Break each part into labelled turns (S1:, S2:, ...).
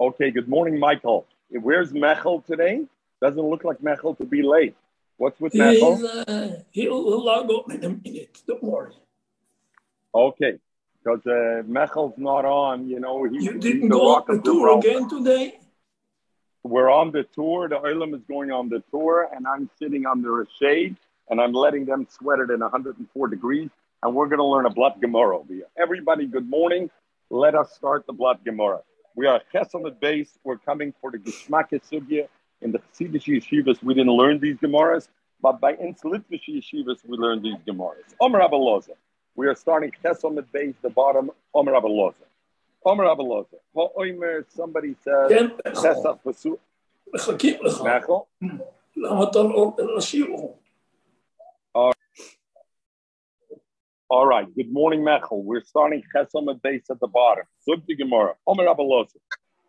S1: Okay, good morning, Michael. Where's Mechel today? Doesn't look like Mechel to be late. What's with Mechel?
S2: Uh, he'll, he'll log in a minute. Don't worry.
S1: Okay, because uh, Mechel's not on. You know, he,
S2: You didn't go on the tour again today?
S1: We're on the tour. The Olam is going on the tour, and I'm sitting under a shade, and I'm letting them sweat it in 104 degrees, and we're going to learn a blood Gemara over here. Everybody, good morning. Let us start the blood Gemara. We are Chesamet base. We're coming for the Geshmake Sugya. In the Chassidish yeshivas, we didn't learn these Gemaras, but by Inslitvish yeshivas, we learned these Gemaras. Omer Abaloza. We are starting Chesamet base, the bottom, Omer Abaloza. Omer Abaloza. Ha'omer, somebody says,
S2: כן,
S1: Pesach Pasu.
S2: מחכים לך.
S1: Mechel.
S2: למה אתה לא לשיר
S1: All right. Good morning, Mechel. We're starting Chesamet base at the bottom. Zug the Gemara. Omer Abaloza.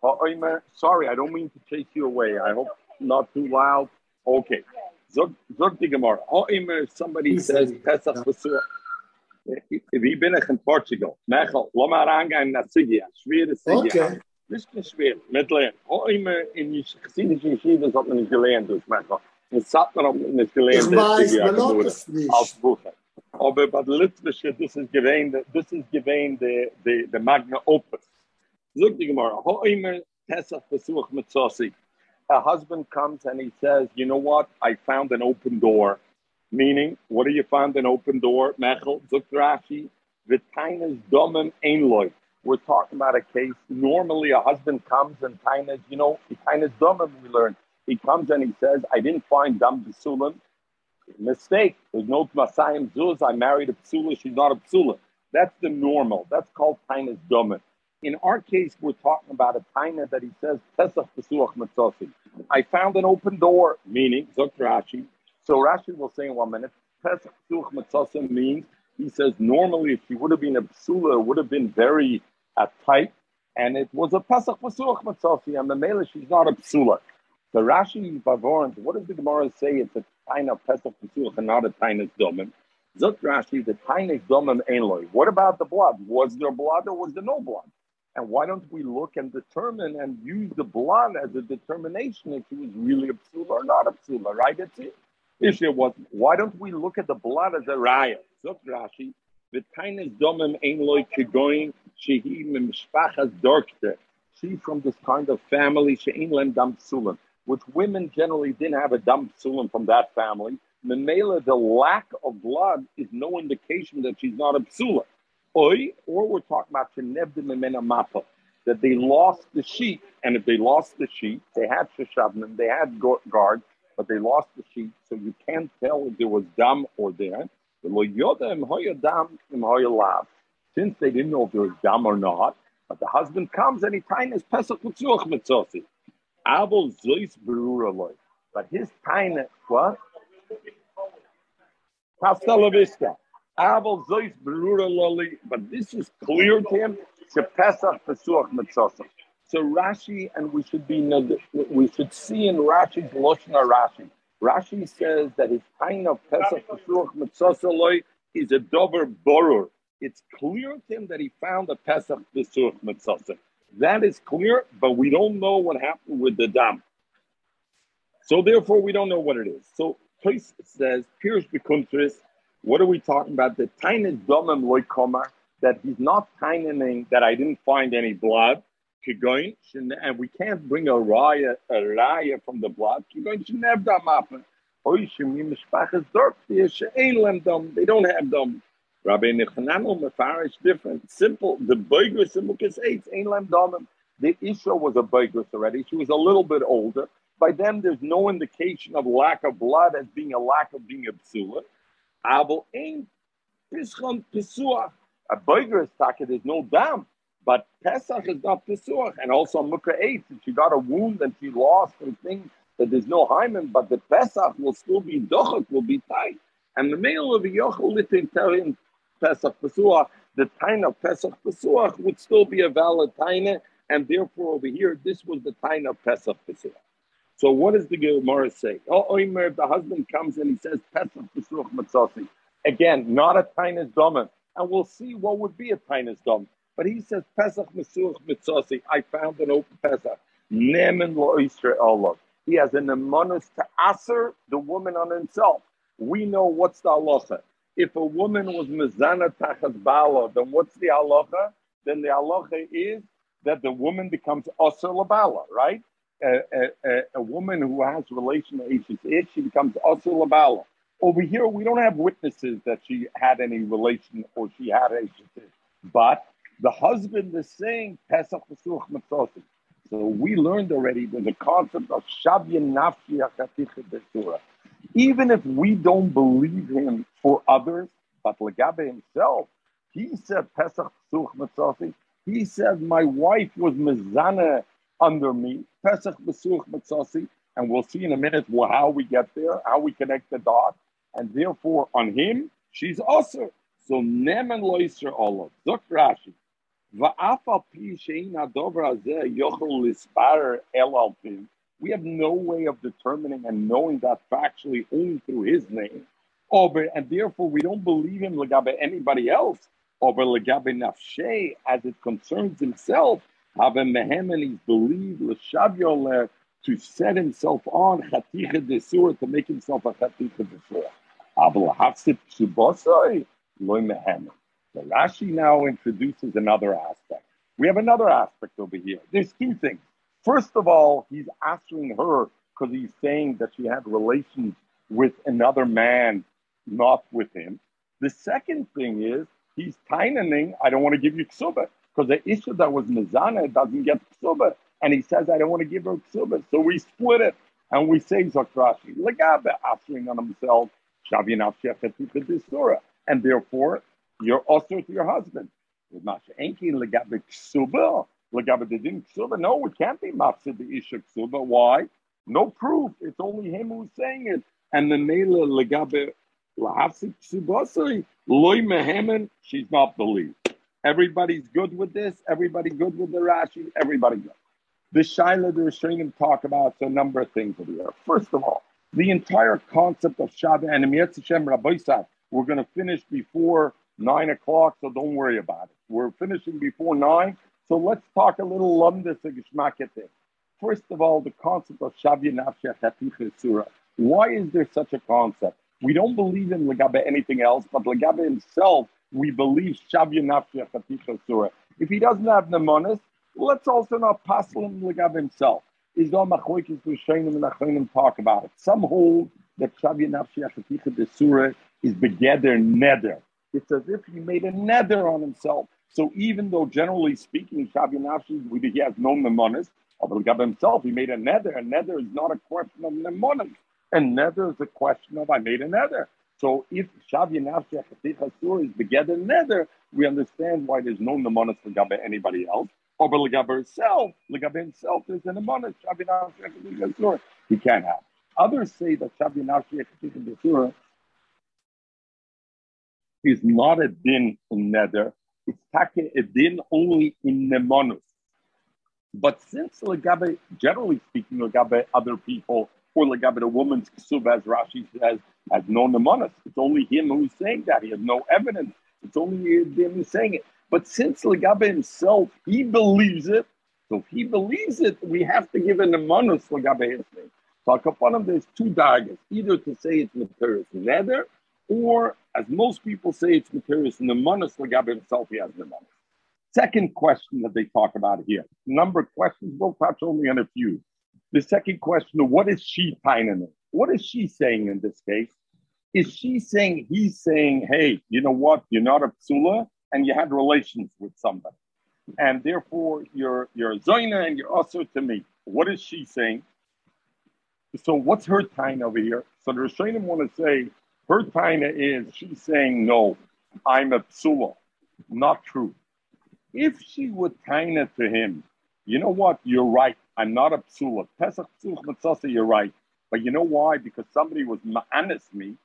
S1: Ha'omer. Sorry, I don't mean to chase you away. I hope not too loud. Okay. Zug Zug the Gemara. Ha'omer, somebody says Pesach Pasu. Wie bin ich in Portugal? Mechel, lass mal reingehen nach Sigya. Schwere Sigya.
S3: Okay.
S1: Nicht nicht schwer. Mit Lernen. Auch immer in die chassidische Yeshivas hat man nicht gelernt durch Mechel. In Satmar hat man nicht gelernt.
S3: Ich weiß,
S1: Sigya
S3: man hat
S1: Gemara
S3: es nicht.
S1: als Bucher. Aber bei der Litwische, das ist gewähnt, das ist gewähnt der, Magna Opus. Look die Gemara, how immer Pesach Besuch mit Sossi. A husband comes and he says, you know what, I found an open door. Meaning, what do you find an open door? Mechel, Zuk Rashi, Vitainus Domem Einloy. We're talking about a case, normally a husband comes and Tainas, you know, Tainas Domem we learn. He comes and he says, I didn't find Dam Besulim. Mistake. There's no Masayim Zuz. I married a Psula. She's not a Psula. That's the normal. That's called Tainas Domen. In our case, we're talking about a Taina that he says, Pesach Pesuach Matzosi. I found an open door, meaning, Zok Rashi. So Rashi will say in one minute, Pesach Pesuach Matzosi means, he says, normally if she would have been a Psula, it would have been very uh, tight, and it was a Pesach Pesuach Matzosi, and the Mela, she's not a Psula. The Rashi Bavorans, what does the Gemara say? It's a Taina Pesach Pesuach and not a Taina's Domim. Zot Rashi, the Taina's Domim Einloi. What about the blood? Was there blood or was there no blood? And why don't we look and determine and use the blood as a determination if he was really a psula or not a psula, right? It's it. Issue was why don't we look at the blood as a raya? Zok Rashi, the Taina's Domim Einloi Kigoin Shehi Mimshpachas Dorkter. She from this kind of family, She'in Lem Dam Psulim which women generally didn't have a dam psulim from that family. Memela, the lack of blood is no indication that she's not a psula. Oi, or we're talking about shenebdim memena mapa, that they lost the sheep, and if they lost the sheep, they had sheshavnim, they had gu- guards, but they lost the sheep, so you can't tell if there was dam or there. Since they didn't know if there was dam or not, but the husband comes and he ties pesach mitzuach mitzosi. Abel Zois Beruraloi. But his tiny what? Castella Vista. Abel Zois Beruraloi. But this is clear to him. Shepesach Pesuach Mitzosach. So Rashi, and we should be we should see in Rashi's Loshna Rashi. Rashi says that his kind of Pesach Pesuach Mitzosach is a dover borur. It's clear to him that he found a Pesach Pesuach Mitzosach. That is clear, but we don't know what happened with the dam. So therefore, we don't know what it is. So Toys says, Pirush Bekuntris, what are we talking about? The tiny domem loikoma, that he's not tining that I didn't find any blood. And we can't bring a raya, a raya from the blood. Kigoin shenev dam happen. They don't have them. Rabbi Nechananu Mefarish different. Simple. The Boigris simple Kisates, Ein Lem Domim. The Isha was a Boigris already. She was a little bit older. By them, there's no indication of lack of blood as being a lack of being a psula. Abel Ein Pischon Pesuach. A Boigris Taka, there's no dam. But Pesach is not Pesuach. And also Mukha 8, if she got a wound and she lost and things that there's no hymen, but the Pesach will still be Dochak, will be tight. And the male of Yochel Litin Pesach Pesuach, the Taina of Pesach Pesuach would still be a valid Taina, and therefore over here, this was the Taina of Pesach Pesuach. So what does the Gemara say? Oh, Oimer, the husband comes and he says Pesach Pesuach Matzasi. Again, not a Taina's Domen. And we'll see what would be a Taina's Domen. But he says, Pesach Mesuach Mitzasi, I found an open Pesach. Nemen lo Allah. He has an emunus to aser the woman on himself. We know what's the halacha. If a woman was mezana tachas bala, then what's the halacha? Then the halacha is that the woman becomes aser labala, right? A, a, a, woman who has relation to Ish, she becomes aser labala. Over here, we don't have witnesses that she had any relation or she had a but the husband is saying Pesach Pesuch Matzosim. So we learned already the concept of Shabya Nafshi Besura. Even if we don't believe him for others, but Lagabe himself, he said Pesach Pesuch Matzosim. He said, My wife was Mizana under me, Pesach Pesuch Matzosim. And we'll see in a minute how we get there, how we connect the dots and therefore on him she's also so nemen loiser olav. Zok Rashi. We have no way of determining and knowing that factually only through his name. And therefore, we don't believe him legabe anybody else. Over legabe nafshe, as it concerns himself, have mehem he's believed l'shavyoler to set himself on chaticha desur to make himself a chaticha desur. The Rashi now introduces another aspect. We have another aspect over here. There's two things. First of all, he's answering her because he's saying that she had relations with another man, not with him. The second thing is he's taining, I don't want to give you ksuba because the issue that was mizana doesn't get ksuba. And he says, I don't want to give her ksuba. So we split it and we say Zakrashi, Lagabe, answering on himself Shavi and therefore, you're also to your husband. No, it can't be mafsid the isha ksuba. Why? No proof. It's only him who's saying it. And the mela legabe lahafsid ksubasai loy mehemen. She's not believed. Everybody's good with this. Everybody good with the Rashi. Everybody good. The Shaila, the Rishonim talk about a number of things over here. First of all, the entire concept of Shabbat and Hashem Rabbi we're going to finish before nine o'clock, so don't worry about it. We're finishing before nine, so let's talk a little lumdis thing. First of all, the concept of Shabbat Nafsha Surah. Why is there such a concept? We don't believe in Lagabe anything else, but Lagabe himself, we believe Shabbat Nafsha Surah. If he doesn't have the monas, let's also not pass him Lagabe himself is all machlokes Rishonim and Achronim talk about it. Some hold that Shavya Nafshi Achaticha the Surah is begeder neder. It's as if he made a neder on himself. So even though generally speaking, Shavya Nafshi, he has no nemonis, but himself, he made a neder. A neder is not a question of nemonis. And neder is a question of I made a neder. So if Shavya Nafshi Surah is begeder neder, we understand why there's no nemonis for anybody else. Or but Legabe himself, Legabe himself is an amana, Shabbat Basura. He can't have. Others say that Shabbat Basura is not a din in nether, it's take a din only in nemonus. But since Legabe, generally speaking, Legabe other people, or Legabe the woman's ksuba, as Rashi says, has no nemonus. It's only him who's saying that. He has no evidence. It's only him who's saying it. But since Lagabe himself, he believes it, so if he believes it, we have to give an amanus Lagabe his name. So Akapanim, there's two daggers, either to say it's material nether, or as most people say, it's material in the Lagabe himself, he has the manus. Second question that they talk about here, number of questions, we'll touch only on a few. The second question, what is she pining? What is she saying in this case? Is she saying, he's saying, hey, you know what, you're not a psula, and you had relations with somebody. And therefore, you're, you're a Zoina and you're also to me. What is she saying? So, what's her time over here? So, the Rishonim want to say her taina is she's saying, No, I'm a psula. Not true. If she would taina to him, you know what? You're right. I'm not a psula. Pesach psula matzasa, you're right. But you know why? Because somebody was ma'anis me,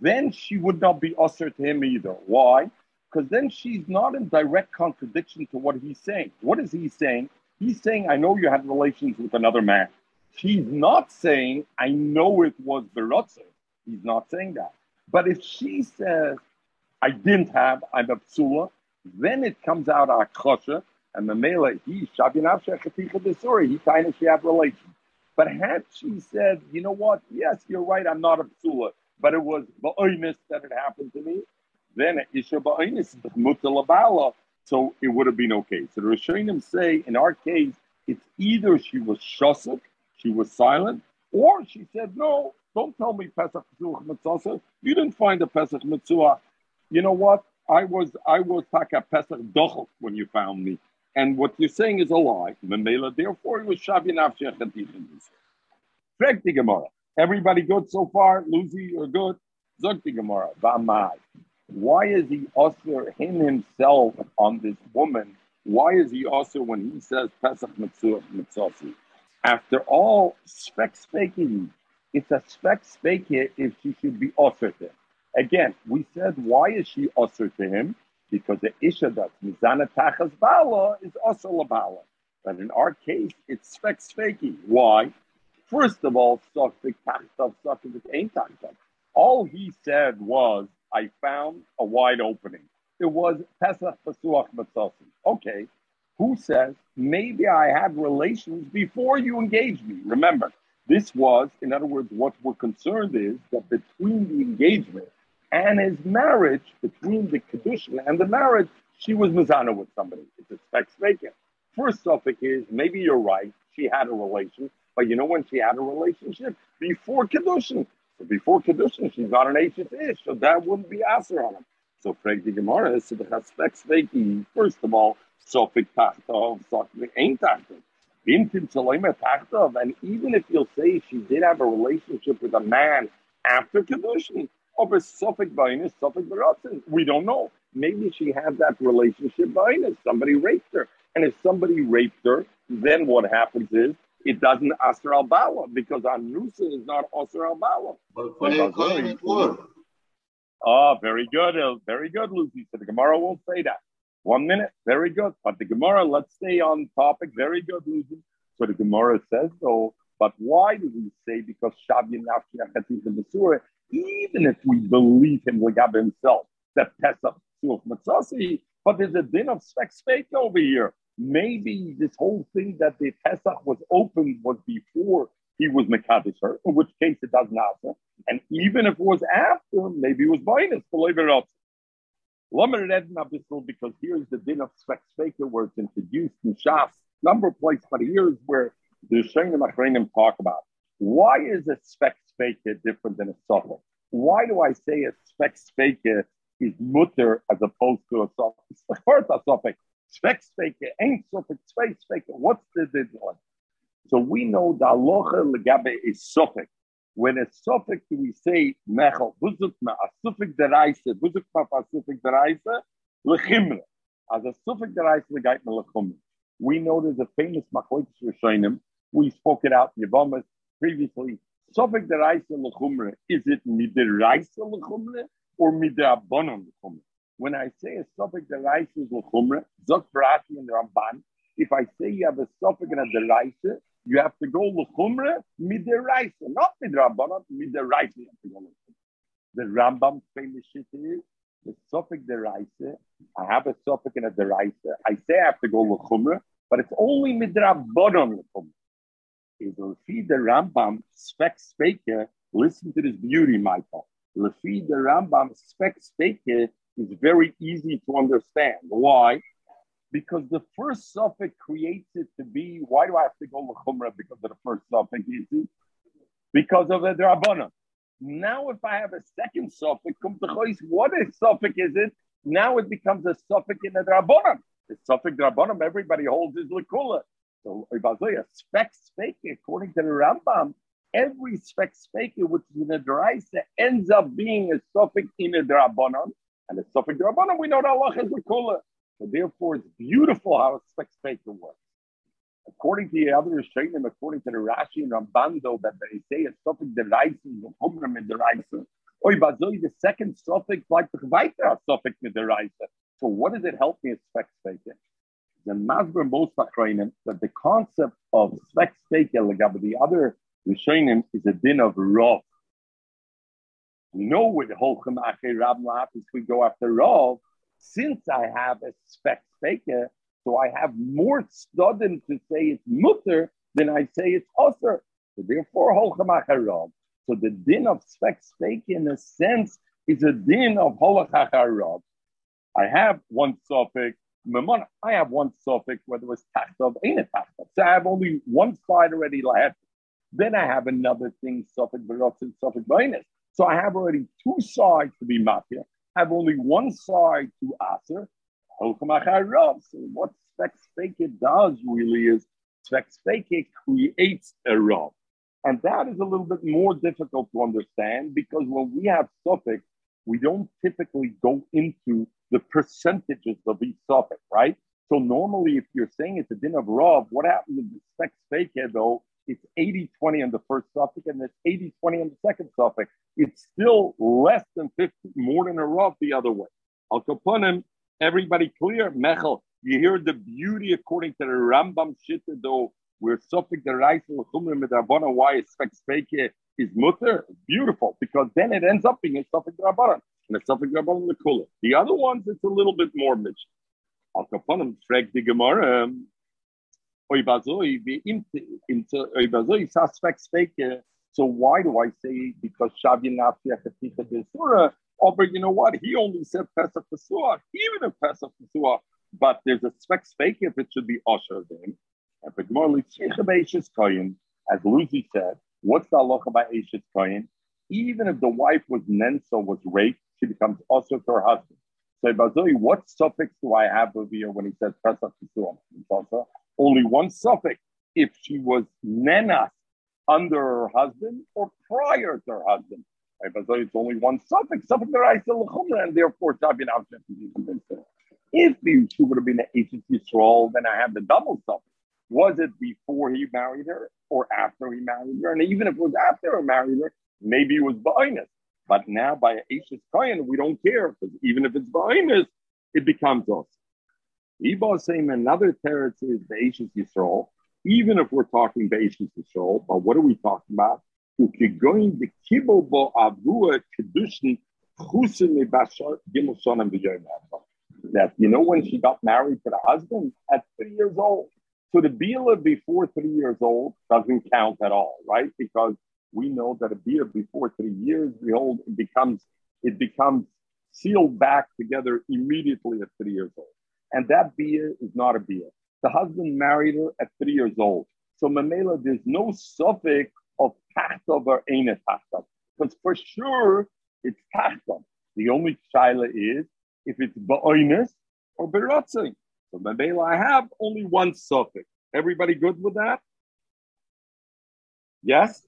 S1: then she would not be usher to him either. Why? because then she's not in direct contradiction to what he's saying. What is he saying? He's saying, I know you had relations with another man. She's not saying, I know it was Berotze. He's not saying that. But if she says, I didn't have, I'm a psula, Then it comes out Akosha, and the Mela, he, Shabinavsha Chaticha Desuri, he kind of she had relations. But had she said, you know what, yes, you're right, I'm not a psula, but it was ba'oinis that it happened to me, then Isha ba'oinis mutalabala, so it would have been okay. So the Rishonim say, in our case, it's either she was shosuk, she was silent, or she said, no, don't tell me Pesach Mitzvah. You didn't find a Pesach Mitzvah. You know what? I was I was Taka Pesach Dochel when you found me. And what you're saying is a lie. Memela, therefore, it was Nafshech and the Gemara. Everybody good so far? Lucy, you're good? Zog Gemara. Vamai. Why is he also him himself on this woman? Why is he also when he says Pesach Mitzvah Mitzvah? After all, spec speaking, it's a spec speaking if she should be offered to him. Again, we said, why is she offered to him? Because the Isha that's Mizana Tachas Bala is also Labala. But in our case, it's spec speaking. Why? First of all, Sofik Tachtav, Sofik ain't Tachtav. All he said was, I found a wide opening. It was Pesach Pasuach Matzasi. Okay, who says maybe I had relations before you engaged me? Remember, this was, in other words, what we're concerned is that between the engagement and his marriage, between the Kedushin and the marriage, she was Mizana with somebody. It's a specs vacant. First topic is maybe you're right, she had a relation, but you know when she had a relationship? Before Kedushin. So before Kedushin, she's not an Ish, so that wouldn't be Aser on him. So Frank the Gemara said. First of all, Sofik Tachtov, Sofik ain't Tachtov. Bintin Salema Tachtov. And even if you'll say she did have a relationship with a man after Kedushin, over oh, Suffolk Bainis, Suffolk Baratzin, we don't know. Maybe she had that relationship Bainis. Somebody raped her. And if somebody raped her, then what happens is it doesn't Asr al Bala because Anusa is not Asr al Bala.
S3: But claim it would.
S1: Oh, very good. Uh, very good, Lucy. So the Gemara won't say that. One minute, very good. But the Gemara, let's stay on topic. Very good, Lucy. So the Gemara says so. But why do we say because Shabi Nafshi Masura, even if we believe him Lagab himself, that Pesach Such Matzasi, but there's a din of spec over here. Maybe this whole thing that the Pesach was opened was before he was Mekadosh in which case it does not. happen. And even if it was after, maybe it was minus, believe it or not because here's the din of spec where it's introduced in Shas, number of places, but here's where the Shainim Achreinim talk about. Why is a spec different than a suffix? Why do I say a spec is mutter as opposed to a suffix? First, a suffix. Spec ain't suffix, spec What's the difference? So we know the aloha legabe is suffix. When a suffix we say mechel, buzuk ma a suffix deraisa, buzuk ma a suffix deraisa, lechimra. As a suffix deraisa legait me lechumra. We know there's a famous machoitis rishonim. We spoke it out in previously. Suffix deraisa lechumra. Is it midiraisa lechumra or midirabonon lechumra? When I say a suffix deraisa is lechumra, zok in the Ramban. If I say you have a suffix and a deraisa, you have to go l'chumre midiraisa, not midrabanan, midiraisa. You have to go The Rambam famous shit is the suffix deraisa. I have a suffix and a deraisa. I say I have to go l'chumre, but it's only midrabanan l'chumre. Is Lefi the Rambam spec speaker. Listen to this beauty, Michael. Lefi the Rambam spec speaker is very easy to understand. Why? Because the first suffix creates it to be. Why do I have to go lechumra because of the first suffix? Because of the drabana. Now, if I have a second suffix, what a suffix is it? Now it becomes a suffix in the drabana. The suffix drabana, everybody holds is lekula. So if I say a spec spake, according to the Rambam, every spec spake which is in a deraisa ends up being a suffix in a drabanan, and a suffix drabanan we know that Allah is lekula. So therefore, it's beautiful how a spectator works. According to the other Rishonim, according to the Rashi and Rambando, that they say a suffix chumram in deraisa. Oy bazoi, the second suffix like the weiter suffix in deraisa. So what does it help me as spectator? The Masber most that the concept of spectator, like the other Rishonim, is a din of. We know with Holchem Ache Rab if we go after Rav, Since I have a spec speaker, so I have more student to say it's mutter than I say it's usher. So therefore, holchamacharav. So the din of spec speak in a sense is a din of holachacharav. I have one suffix, I have one suffix, whether it's tachtav, ain't it tachtav. So I have only one side already left. Then I have another thing, suffix, and suffix, minus. So I have already two sides to be mafia. Have only one side to aser. So what spec does really is fake creates a rub. And that is a little bit more difficult to understand because when we have suffix, we don't typically go into the percentages of each suffix, right? So normally, if you're saying it's a din of Rav, what happens with the though? It's 80 20 on the first suffix and it's 80 20 on the second suffix. It's still less than 50, more than a Rav the other way. Al Kapunim, everybody clear? Mechel, you hear the beauty according to the Rambam Shitta though, where suffix the rice l'chumrim medabana, why is spec fake is mutter? Beautiful, because then it ends up being a suffix rabbanan and a suffix rabbanan the kula. The other ones, it's a little bit more mitch. Al Kapunim, frag the Gemara. Uh, so why do I say because Shavi Nafia? Oh, but you know what? He only said Pesach Pesach, even if Pesach Pesach, but there's a spec fake if it should be Usher then. And but more Koyin, as Lucy said, what's the halacha about Ashes Koyin? Even if the wife was Nenso, was raped, she becomes Usher to her husband. So Bazoi, what suffix do I have over here when he says Pesach Pesach? Only one suffix if she was nenas under her husband or prior to her husband. Right? It's only one suffix, suffix and therefore Tabin If she would have been an Ashes Yisrael, then I have the double suffix. Was it before he married her or after he married her? And even if it was after he married her, maybe it was Ba'inus. But now by Ashes Kayan, we don't care because even if it's Ba'inus, it becomes us. Iba saying another teretz is Be'eshes Yisrael, even if we're talking Be'eshes Yisrael, but what are we talking about? Ukigoin the kibble bo avua kedushin that you know when she got married to the husband at three years old. So the bila before three years old doesn't count at all, right? Because we know that a bila before three years, behold, it becomes it becomes sealed back together immediately at three years old. And that beer is not a beer. The husband married her at three years old. So Mamela, there's no suffix of tachtav or ain't tachtav. Because for sure it's tachtav. The only shaila is if it's ba'oinus or beratzing. So Mamela, I have only one suffix. Everybody good with that? Yes?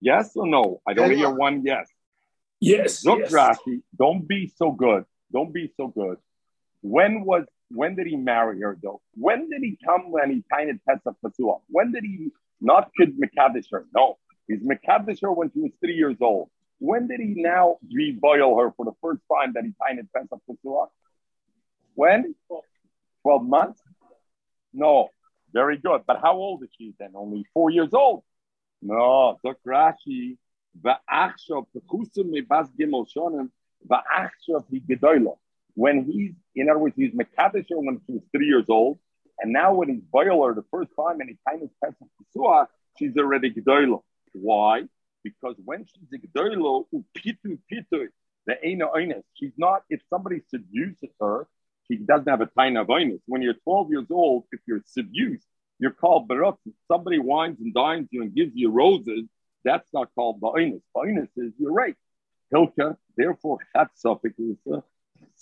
S1: Yes or no? I don't hear one yes.
S2: Yes.
S1: Look,
S2: yes.
S1: Rashi, don't be so good. Don't be so good. When was when did he marry her though? When did he come when he painted Pesach Pasua? When did he not kid Mekadesh her? No, he's Mekadesh her when she was three years old. When did he now reboil her for the first time that he painted Pesach Pasua? When? 12 months? No, very good. But how old is she then? Only four years old. No, Dr. Rashi, Va'achshav, Pechusim, Mebas Gimel Shonim, Va'achshav, he Gedoylo when he's, in other words, he's Mekadesh when she was three years old, and now when he's boil her the first time and he kind of Pesach Pesua, she's already Gdoilo. Why? Because when she's a Gdoilo, pitu pitu, the Eina Oines, she's not, if somebody seduces her, she doesn't have a Taina of. When you're 12 years old, if you're seduced, you're called Barot. Somebody wines and dines you and gives you roses, that's not called Ba'inus. Ba'inus is you're right. Hilka, therefore, Chat Suffolk is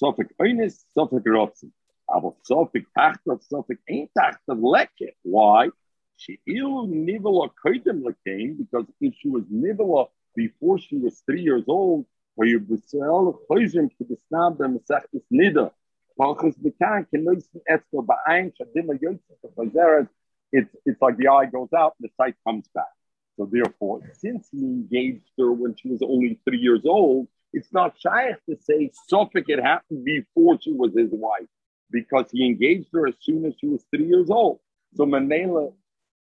S1: Sofik Oinis, Sofik Rotzi. Aber Sofik Tachtav, Sofik ain't Tachtav Leke. Why? She ill Nivela Koidem Lekein, because if she was Nivela before she was three years old, where you besel Choizim to the snab them Mesachtis Nida. Palchus Bekan listen Etzko Ba'ain, Shadima it's, it's like the eye goes out and the sight comes back. So therefore, since he engaged her when she was only three years old, it's not shy to say Suffolk it happened before she was his wife because he engaged her as soon as she was three years old. So Manela,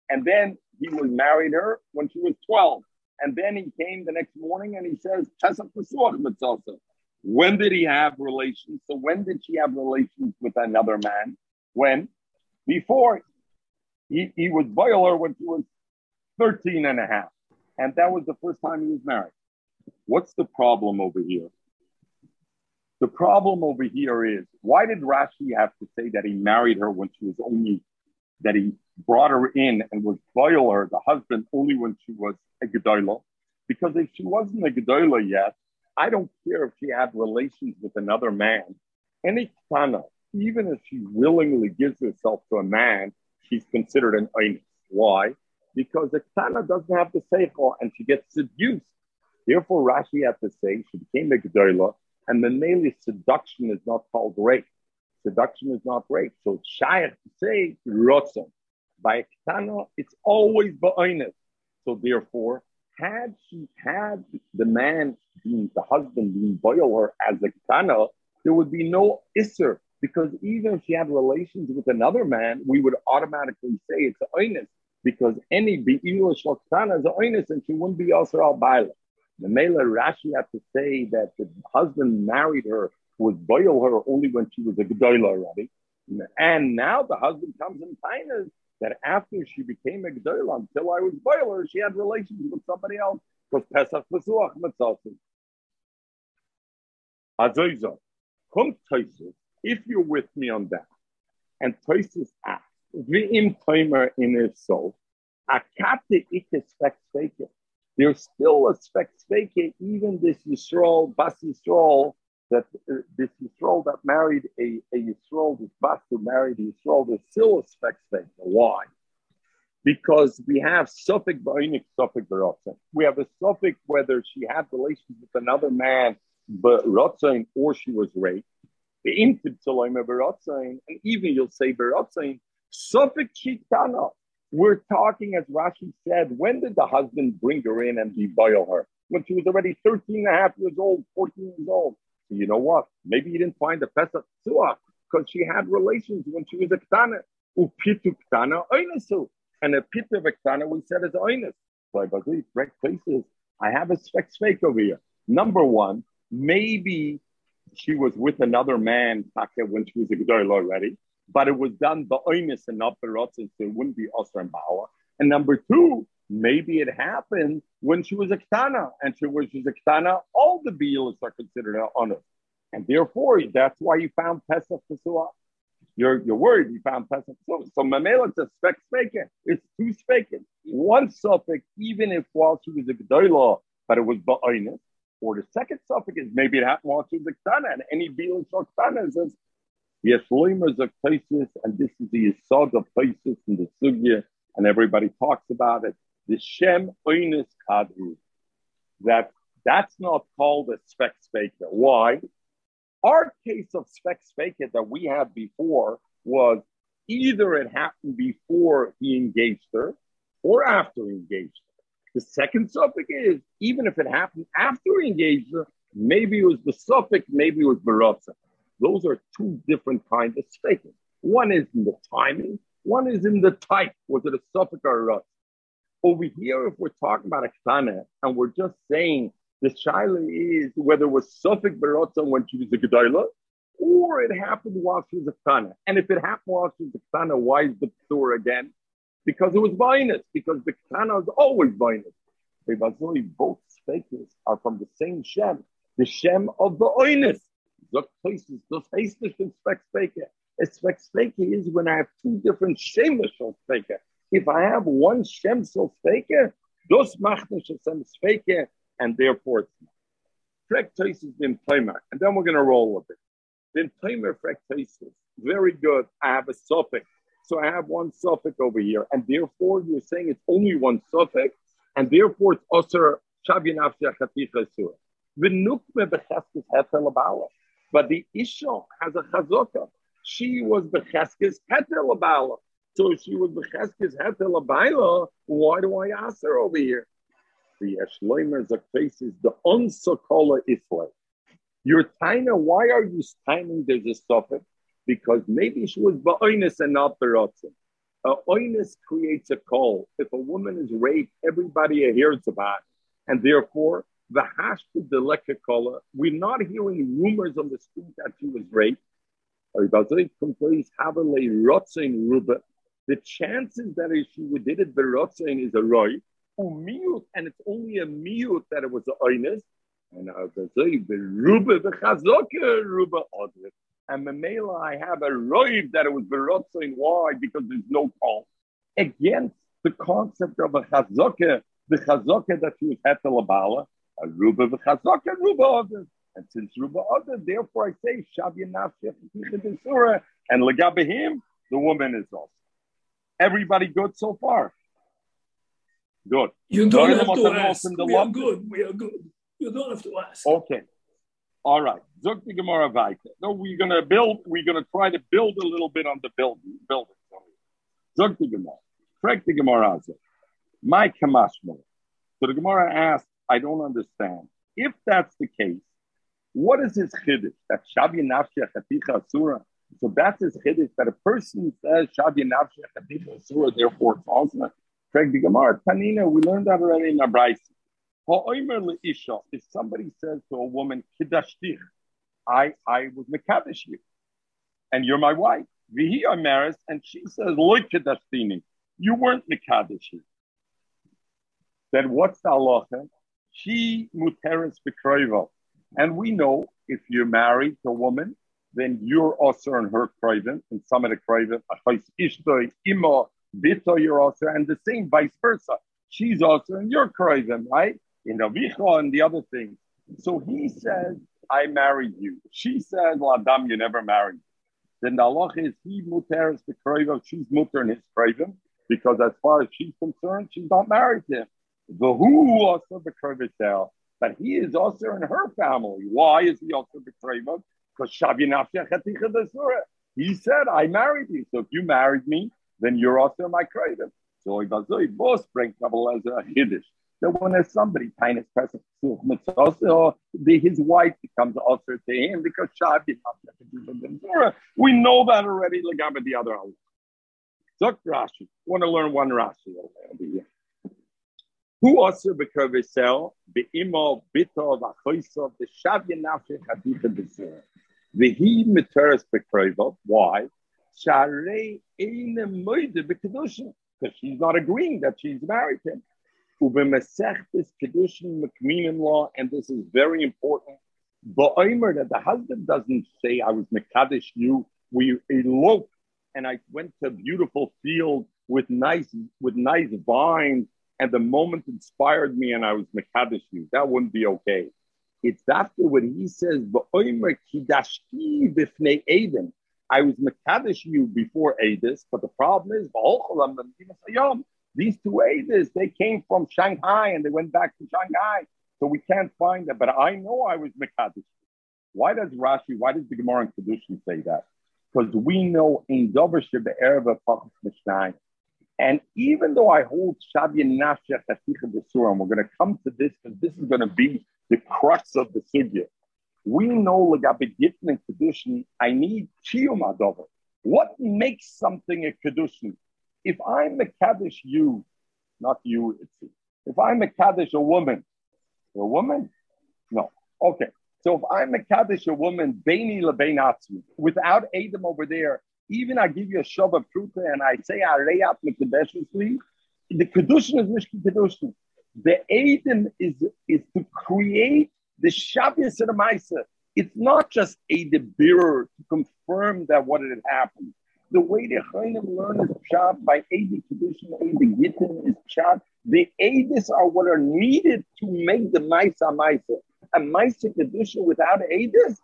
S1: and then he was married her when she was 12. And then he came the next morning and he says. When did he have relations? So when did she have relations with another man? When? Before. He, he was boiler when she was 13 and a half. And that was the first time he was married. What's the problem over here? The problem over here is why did Rashi have to say that he married her when she was only, that he brought her in and was boiler, the husband, only when she was a Gedolah? Because if she wasn't a Gedolah yet, I don't care if she had relations with another man. Any Ktana, even if she willingly gives herself to a man, she's considered an Einis. Why? Because a Ktana doesn't have the Seichel and she gets seduced. Therefore, Rashi had to say she became a Gedolah, and the mainly seduction is not called rape. Seduction is not rape. So it's to say Rotzen. By Ktana, it's always Ba'inus. So therefore, had she had the man being the husband being boil her as a kana, there would be no isser because even if she had relations with another man, we would automatically say it's a because any be'ilah shalkana is a oinus and she wouldn't be also al baila. The Mela Rashi had to say that the husband married her was boil her only when she was a gedola already. And now the husband comes and finds that after she became a Gdoila, until I was boiler, she had relations with somebody else because Pesach Pesuach Mitzalti. Azoiza, come Toisus, if you're with me on that, and Toisus asks, V'im Toimer in his soul, Akate Ike Spek There's still a Spek even this Yisrael, Bas Yisrael, that uh, this Yisrael that married a, a Yisrael, this Bas who married Yisrael, there's still a Spek Why? because we have Suffolk Ba'inik, Suffolk Barotzen. We have a Suffolk whether she had relations with another man, but Rotzain, or she was raped. The Intib Taloima Barotzain, and even you'll say Barotzain, Suffolk Chitana. We're talking, as Rashi said, when did the husband bring her in and deboil her? When she was already 13 and a half years old, 14 years old. So you know what? Maybe he didn't find the Pesach Suah because she had relations when she was a Ktana. Upitu Ktana Oinasu. And a pit of Ktana, we said is Oinus. So I go, great places. I have a spec fake over here. Number one, maybe she was with another man when she was a Gedolah already, but it was done the Oinus and not the Rotzen, so it wouldn't be Osir and Bauer. And number two, maybe it happened when she was a Ktana, and she was, she was a Ktana, all the Beals are considered honest. And therefore, that's why you found Pesach Pesua you're you're worried you found Pesach. So, so Mamela it's a spec speaking. It's two speaking. One suffix, even if while she was a G'dayla, but it was Ba'inus. Or the second suffix is maybe it happened while she was a Ktana, and any Bilan Ktana says, yes, is a places, and this is the Yisod of places in the Sugya, and everybody talks about it. The Shem Oinus Kadru. That that's not called a spec speaker. Why? Our case of spec spakit that we had before was either it happened before he engaged her or after he engaged her. The second suffix is even if it happened after he engaged her, maybe it was the suffix, maybe it was baratza. Those are two different kinds of statements. One is in the timing, one is in the type. Was it a suffix or a rut? Over here, if we're talking about a ktana and we're just saying the shaila is whether it was Suffolk Barotza when she was a Gedaila, or it happened while she was a Kana. And if it happened while she was a Kana, why is the Ptur again? Because it was Vinus, because the Kana is always Vinus. Both speakers are from the same Shem, the Shem of the Oinus. The places, those hastes and spec speaker. A spec speaker is when I have two different Shemishal speaker. If I have one Shemsel speaker, those machnish Shem speaker, and therefore it's not. Frektosis in Playmer, and then we're going to roll with it. Then Playmer Frektosis, very good. I have a suffix. So I have one suffix over here, and therefore you're saying it's only one suffix, and therefore it's Osir Shabyanafsha Chaticha Surah. But the Isha has a chazaka. She was Becheskes Hetel Abala. So if she was Becheskes Hetel Abala, why do I ask her over here? the Eshloimer Zakfes is the Onsokola Isla. Your Taina, why are you timing there's a suffix? Because maybe she was Ba'oinus and not Baratzim. A oinus creates a call. If a woman is raped, everybody hears about it. And therefore, We're not hearing rumors on the street that she was raped. The chances that she did it berotzain is a roy, and it's only a miut that it was a oinus. And. And Mamela, I have a roiv that it was berotzain. Why? Because there's no call against the concept of a chazoka, the chazoka that she was hetelabala, a ruba chazoka ruba odrit. And since Ruba Other, therefore I say Shabya Nafshech and Legabahim, the woman is also. Everybody good so far? Good.
S2: You don't have to ask. We are good. We are good. You don't have to ask.
S1: Okay. All right. Zuk the Gemara Vaita. No, we're gonna build, we're gonna try to build a little bit on the building building. Zuk the Gemara. Correct the Gemara My Kamashmo. So the Gemara asked, I don't understand. If that's the case, what is his chiddush? That Shabi Nafshi Chaticha Asura. So that's his chiddush that a person says Shabi Nafshi Chaticha Asura, therefore it's also Craig the Gemara. Tanina, we learned that already in Abraisi. If somebody says to a woman, Kiddashtich, I, I was Mekadesh you, and you're my wife. Vihi Amaris, and she says, Loy Kiddashtini, you weren't Mekadesh Then what's the halacha? She muteris bekroivo. And we know if you're married to a woman, then you're also in her craven, and some of the craven, ima, bito, you're also, and the same vice versa. She's also in your craven, right? In the Avicha and the other things. So he says, I married you. She says, Ladam, you never married. Then the Allah is he muter is the craven, she's muter in his craven, because as far as she's concerned, she's not married to him. The who also the craven but he is also in her family. Why is he also betrayed? Because he said, I married you. So if you married me, then you're also my craven. So he does both bring couple as a hiddish. So when there's somebody tiny also his wife becomes also to him because Shabi we know that already. Like the other Zok Rashi. Want to learn one Rashi over here. Who also bekavesel beimo bito vachoiso the shavya nafshe haditha besir. Vehi miteres bekroivo. Why? Sharei eine moide bekedushin. Because she's not agreeing that she's married him. to him. Ubemesechtes kedushin mekminim law, and this is very important. Ba'omer that the husband doesn't say, I was mekadesh you, we eloped, and I went to a beautiful field with nice with nice vines and the moment inspired me and I was Mekadesh you. That wouldn't be okay. It's after what he says, I was Mekadesh you before Adis, but the problem is, these two Adis, they came from Shanghai and they went back to Shanghai. So we can't find them. But I know I was Mekadesh. Why does Rashi, why does the Gemara and Kedushin say that? Because we know in Dover Sheba Erev and even though I hold Shabya Nashech Hasicha Besura, and we're going to come to this because this is going to be the crux of the sugya. We know Lagabe Gittin and Kedushin, I need Chiyum Adover. What makes something a Kedushin? If I'm a Kaddish you, not you, it's if I'm a Kaddish a woman, a woman? No. Okay. So if I'm a Kaddish a woman, Baini Lebein without Adam over there, even I give you a Shabbat Pruta and I say I lay out the Kedushin is Mishki Kedushin. The Aiden is, is to create the Shabbos and the Maisa. It's not just a bearer to confirm that what had happened. The way the Chayim learn is Pshat by Adi Kedushin, Adi Gittin is Pshat. The Adis are what are needed to make the Maisa Maisa. A Maisa Kedushin without Adis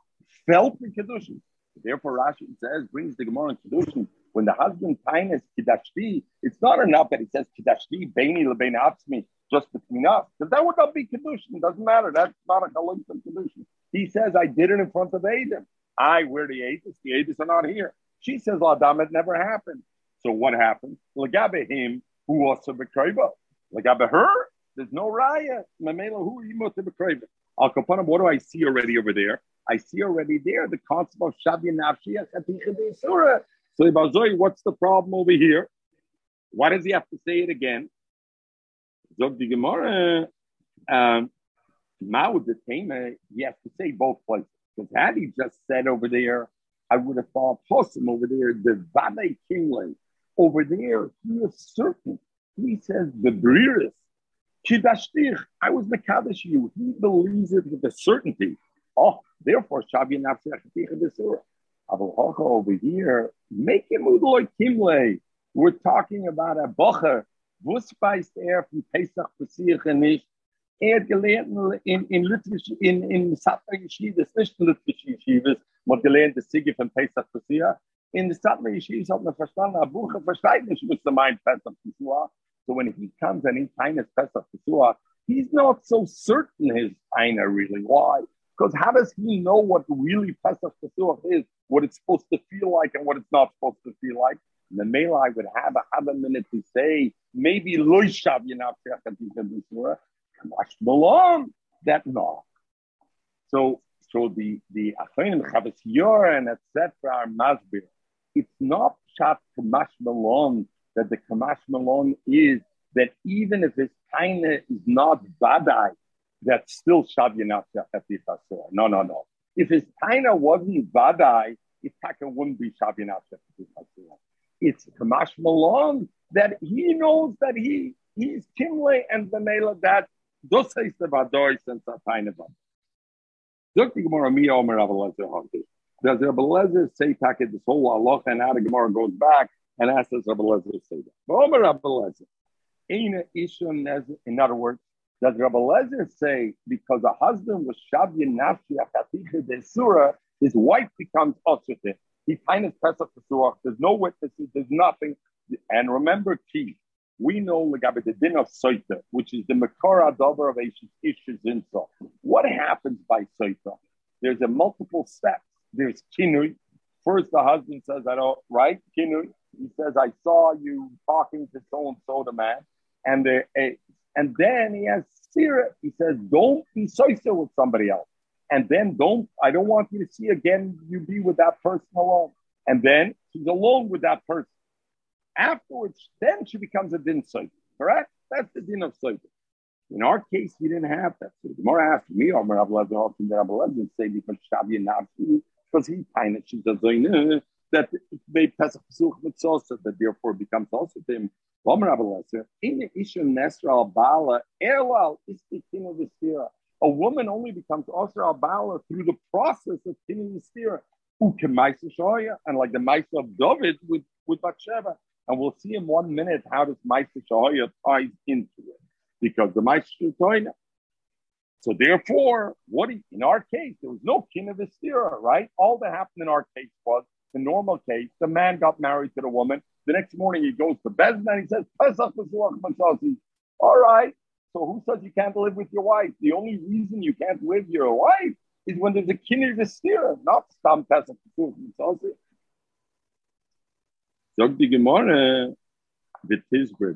S1: felt the Kedushin. Therefore, Rashi says, brings the Gemara Kedushin, when the husband kindness kidashti, it's not enough that he says kidashti, beini lebein just between us, because that would not be Kedushin. It doesn't matter. That's not a Kalim Kedushin. He says, I did it in front of Adam. I, where the Adis? The Adis are not here. She says, Adam, it never happened. So what happened? Lagabe him, who also bekreva. Lagabe her, there's no raya. Mamela, who are you? Al Kapanim, what do I see already over there? I see already there the concept of Shabi Nafshiyah Surah. So Ibazoi, what's the problem over here? Why does he have to say it again? Zog the Gemara. Um, Mao the he has to say both places. Because had he just said over there, I would have thought Possum over there, the Vade Kingly. Over there, he is certain. He says the. Kidashtich, I was Makadosh you. He believes it with a certainty. Oh, therefore, Shabi over here, make him like Kimle. We're talking about a Bocher. Wo speist er von Pesach Pesach nicht? Er hat gelernt in, in Litvish, in, in Satmar Yeshivas, nicht in Litvish Yeshivas, man gelernt das Siege von Pesach Pesach. In the Satmar Yeshivas hat man verstanden, aber Bucher versteht nicht, was der meint Pesach Pesach. So when he comes and he kind Pesach Pesach, he's not so certain his Aina really. Why? Because how does he know what really Pesach Pesach is, what it's supposed to feel like and what it's not supposed to feel like? And the I would have a, have a minute to say, maybe Loishav Kamash Malon, that no. So so the the Achayim Chavis and etc. are masbir. It's not Shat Kamash Malon that the Kamash Malon is that even if his taina is not badai, that's still Shav Yanafshach No, no, no. If his taina wasn't badai, it wouldn't be Shav Yanafshach it's Kamash Malon that he knows that he he's Kimle and the Mela that say the Badoy since a tiny bit. Look the Gemara Mi Omer Abelezer Hunter. Does Abelezer say packet this whole Allah and now the Gemara goes back and asks us Abelezer say that. Omer Abelezer. In other words, does Rabbi Lezer say because a husband was Shabya Nafshi Achaticha de Surah, his wife becomes Osrate? He kind finds Pesach Pesuach. There's no witnesses. There's nothing. And remember, key. We know Legabe the din of Soita, which is the Makara Dover of Ishes Insa. What happens by Soita? There's a multiple steps. There's Kinui. First, the husband says, I don't, right? Kinui. He says, I saw you talking to so and so, the man. And, the, eh, and then he has Sira. He says, don't be Soita with somebody else and then don't I don't want you to see again you be with that person alone. And then she's alone with that person. Afterwards, then she becomes a din soit. Correct? That's the din of soit. In our case, we didn't have that. So the more asked me, or Rabbi say because Shabi and because he kind of she does that made Pesach Pesuch Sosa, that therefore becomes also to him. In the issue Nesra al Bala, Erlal is the king of the Sira a woman only becomes Osir al through the process of pinning the steer. And like the Maisa of David with, with Bathsheba. And we'll see in one minute how this Maisa Shoya ties into it. Because the Maisa Shoya. So therefore, what in our case, there was no king of Estira, right? All that happened in our case was the normal case. The man got married to the woman. The next morning he goes to bed and he says, All right, so who says you can't live with your wife? The only reason you can't live with your wife is when there's a kinner vestira, not stam pesach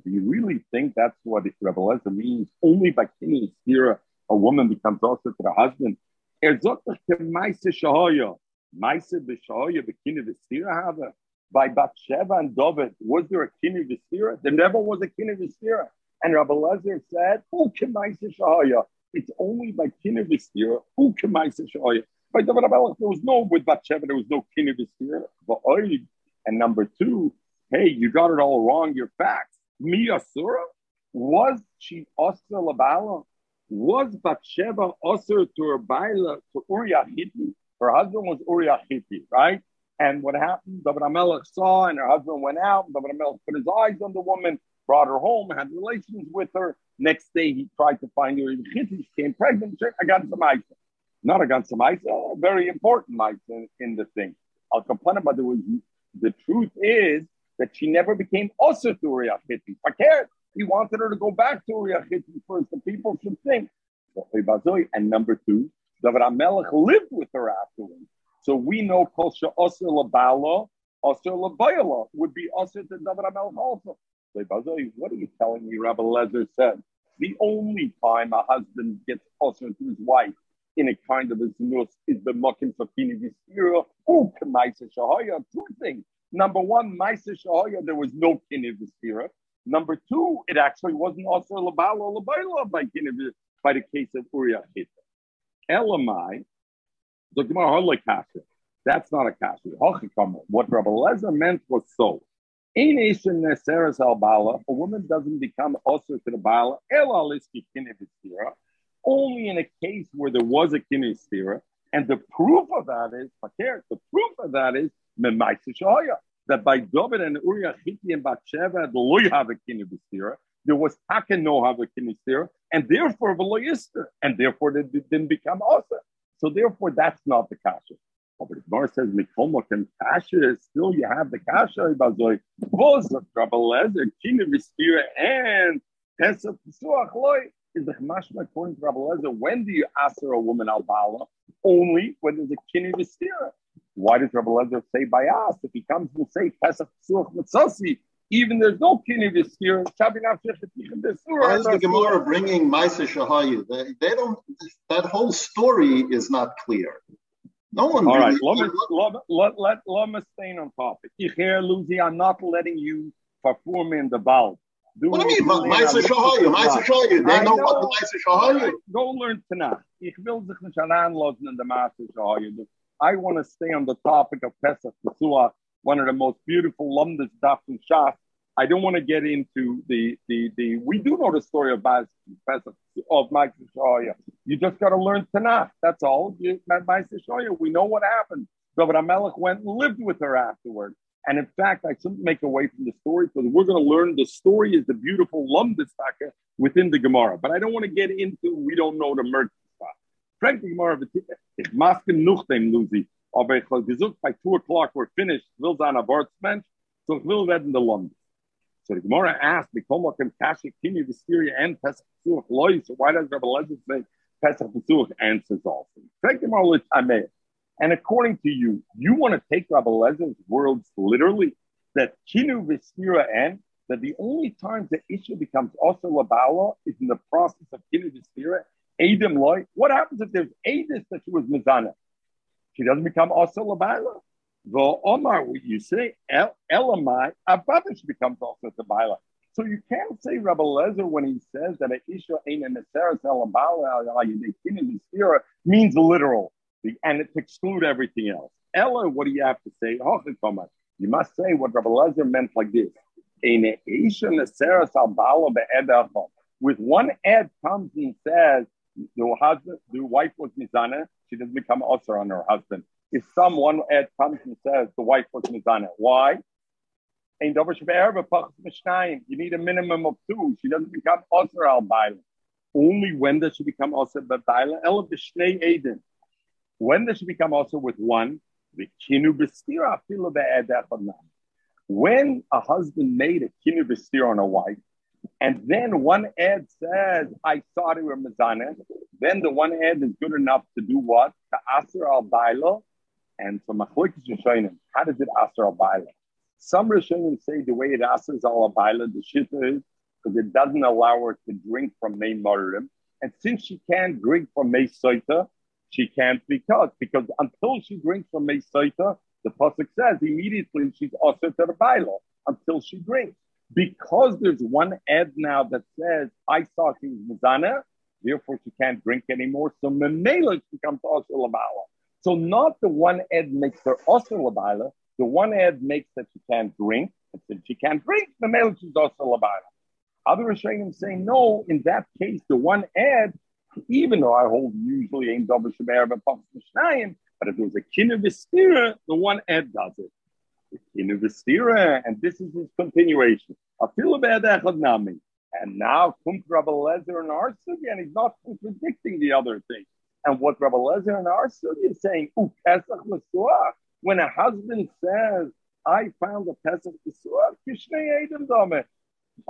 S1: Do you really think that's what Rebbe means? Only by kinner vestira, a woman becomes also to the husband. Sagt b'shahoya b'kinner vestira by Bathsheba and David, was there a kinner vestira? There never was a kinner vestira. And Rabbi Lezer said, "Who can It's only by kinner v'stira. Who can By the Rabbi there was no with Bathsheba, there was no kinner v'stira. And number two, hey, you got it all wrong. Your facts. Mia Surah was she Osir Labala? Was Bathsheba Osir to her Baila to Uriah Hitti? Her husband was Uriah Hitti, right? And what happened? David Amelech saw, and her husband went out. David Amelech put his eyes on the woman brought her home, had relations with her. Next day, he tried to find her She became pregnant. I got some ice. Not a got some ice, a very important ice in, in the thing. I'll complain about the The truth is that she never became also to Uriah I cared. He wanted her to go back to Uriah first. The people should think. And number two, David Amelech lived with her afterwards. So we know Kosha Osir Labala, Osir Labayala would be Osir to David Amelech also. What are you telling me? Rabbi Lezer said the only time a husband gets closer to his wife in a kind of a zinus is the mukim fafini v'stira. Oh, k'maisa shahaya. Two things. Number one, maisa shahaya. There was no kin v'stira. Number two, it actually wasn't also labala or labaila by by the case of Uriah Chita. Elamai, the Gemara like kasha. That's not a kasha. What Rabbi Lezer meant was so. In Asian Neseres al Bala, a woman doesn't become also to the Bala, Elaliski Kinevistira, only in a case where there was a Kinevistira. And the proof of that is, the proof of that is, that by David and Uriah Chiti and Batsheva, the loy have a Kinevistira, there was Taka no have a Kinevistira, and therefore Veloyister, and therefore they didn't become Asa. So therefore, that's not the kasha. But the Gemara says Mikomokim kasha still you have the kasha bazoi was Rabbi Lezer Kinu Vistira and Pesach Pesuach Loy is the Hamashma according to Rabbi Lezer. When do you answer a woman al bala? Only when there's a Kinu Vistira. Why does Rabbi Lezer say by us? If he comes to say Pesach Pesuach Mitzasi, even there's no kini this year.
S3: Why is the Gemara bringing Maisa Shahayu? They, they, don't. That whole story is not clear. No one.
S1: All really, right, let let, let, me stay on topic. Ich hear Lucy, I'm not letting you perform in the ball.
S3: Do what do you mean? Maisa Shahayu, Maisa Shahayu. They know, know what the Maisa Shahayu.
S1: Go learn tonight. Ich will sich nicht anlassen in the Maisa Shahayu. I want to stay on the topic of Pesach Pesach one of the most beautiful lumdas daf and shaf. I don't want to get into the the the. We do know the story of Baz of Mike Shoya. You just got to learn Tanakh. That's all. Shoya. We know what happened. David Amelech went and lived with her afterward. And in fact, I shouldn't make away from the story because we're going to learn the story is the beautiful lumdistaka within the Gemara. But I don't want to get into we don't know the murder spot. Frank the Gemara is masken nuchtem luzi. By two o'clock we're finished. Will Abortsmensch, so will werden the London. So the Gemara asked, "Mikol makom kasha kini v'stiria and Pesach Pesuch loy." So why does Rabbi Lezer say Pesach Pesuch answers also? Take Gemara l'tameh. And according to you, you want to take Rabbi Lezer's words literally that kinu v'stira and that the only time the issue becomes also labala is in the process of kinu v'stira. Adam loy. What happens if there's Adis that she was mizana? She doesn't become also Labaila. The Omar, you say, El, Elamai, Abadish becomes also Labaila. So you can't say Rabbi Lezer when he says that Isha ain't in the Sarah means literal, and it exclude everything else. Ella, what do you have to say? Oh, you must say what Rabbi Lezer meant like this. With one ed comes and says the husband, the wife was mizana, she doesn't become usher on her husband. If someone comes and says the wife was mizana, why? You need a minimum of two. She doesn't become usher al Only when does she become usher baila? El b'shnei eden. When does she become usher with one? When a husband made a kinu b'stir on a wife, and then one ad says, I thought it were Mazana. Then the one ad is good enough to do what? To Asr al Baila. And so Machloikis Rishonim, how does it Asr al? Some Rishonim say the way it Asrs al Baila, the Shita is because it doesn't allow her to drink from May Morim. And since she can't drink from May Soita, she can't be cut because until she drinks from May Soita, the Pasuk says immediately she's also to the Baila until she drinks because there's one ad now that says I saw she's Mizana, therefore she can't drink anymore. So Memela becomes also Labala. So not the one ad makes her also Labala, the one ad makes that she can't drink. And since she can't drink, Memela she's also Labala. Other Rishonim say no, in that case, the one ad, even though I hold usually ain't double Shemer but but if there's a kin of the one ad does it in Vestira, and this is his continuation. And now comes Rabbi Lezer and our and he's not contradicting the other thing. And what Rabbi Lezer and our study is saying, when a husband says, I found a Pesach Pesach, Kishnei Edom Dome.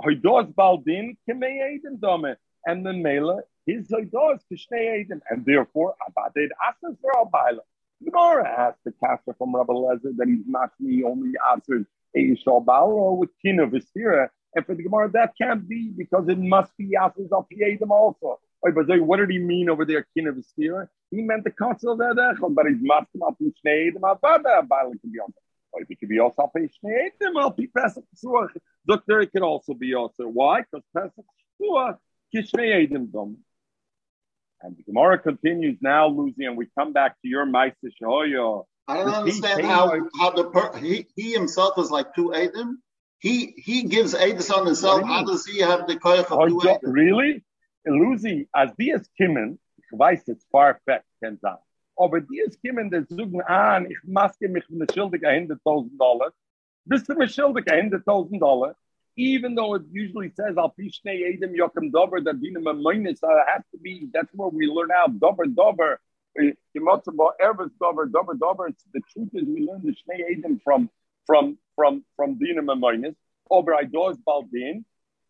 S1: Hoidos Baldin, Kimei Edom Dome. And then Mela, his Hoidos, Kishnei Edom. And therefore, Abadid Asas Baila. The Gemara asked the kasha from Rabbi Lezer that he's not me only answered Eishal Bala with Kina Vistira. And for the Gemara, that can't be because it must be Yasser Zalpiedim also. What did he mean over there, Kina Vistira? He meant the council of Edechel, but he's masking up in Shneid, Mabada, Bala can be on. Or it could be also Shneidim, I'll be Doctor, it could also be also. Why? Because Pesach Shua Kishnei Edim Dom. And the Gemara continues now, Lucy, and we come back to your Maisa Shahoyo.
S3: I don't understand how, how the per, he, he himself is like two Edim. He he gives Edis on himself. How does he have the koyach of oh, two Edim?
S1: Really? Lucy, as dies kimmen, ich weiß, it's far fetched, kennt sein. Aber dies kimmen, der suchen an, ich maske mich mit einer Schildig 100.000 Dollar. Bist du mit Schildig 100.000 Dollar? even though it usually says al pishnei edim yokem dober that dinam minus uh, has to be that's where we learn out dober dober Yimotzabo Erbes dober dober dober. The truth is we learn the shnei edim from from from from dinam minus over idos baldin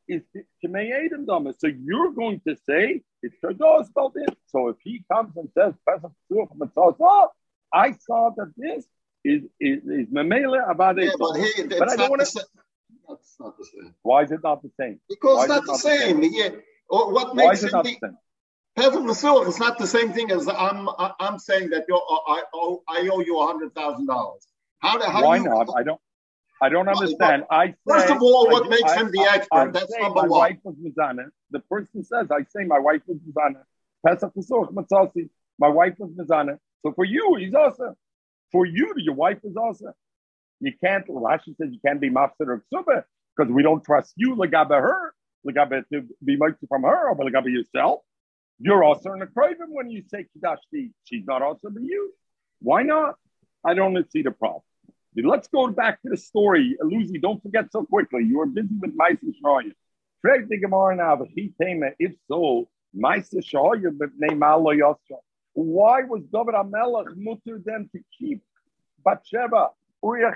S1: is Edim Dama. So you're going to say it's Shados Baldin. So if he comes and says Pesach oh, I saw that this is is, is Memele Abade.
S3: Yeah, but, but I don't want to. That's not the same.
S1: Why is it not the same?
S3: Because it's not, the, same. Oh, the same. Yeah. Or what
S1: Why
S3: makes
S1: it not the?
S3: Pesach Masuch is not the same thing as I'm. I'm saying that you're, I owe I owe you a hundred thousand dollars. How, how
S1: Why
S3: you,
S1: not? I don't. I don't understand. I say,
S3: first of all, what
S1: I,
S3: makes
S1: I,
S3: him the expert?
S1: I,
S3: That's number
S1: my
S3: one.
S1: wife was Mizana. The person says, I say my wife was Mizana. Pesach Masuch Matzasi. My wife was Mizana. So for you, he's awesome. For you, your wife is awesome. You can't. Rashi says you can't be mafsir or ksuba because we don't trust you, legabe her, legabe to be mochi from her, or legabe yourself. You're also in a craven when you say kidashti. She's not also to you. Why not? I don't see the problem. Let's go back to the story. Lucy, don't forget so quickly. You were busy with Maisa Shroya. Frag the Gemara now, but he came if so, Maisa Shroya, but name. Why was David Amelech mutter them to keep Bathsheba, Uriah?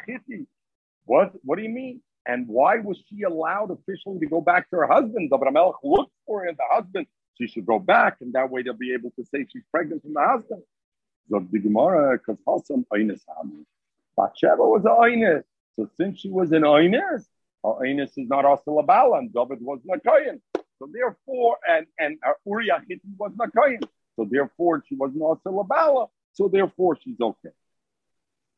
S1: What, what do you mean? And why was she allowed officially to go back to her husband? David Amelech looked for her, husband. She should go back, and that way they'll be able to say she's pregnant from the husband. Zog the Gemara, because Einis Bathsheba was an Einis. So since she was an her Einis is not also Labala, and David was not Kayan. So therefore, and, and uh, Uriah was not Kayan. So therefore, she wasn't also Labala. So therefore, she's okay.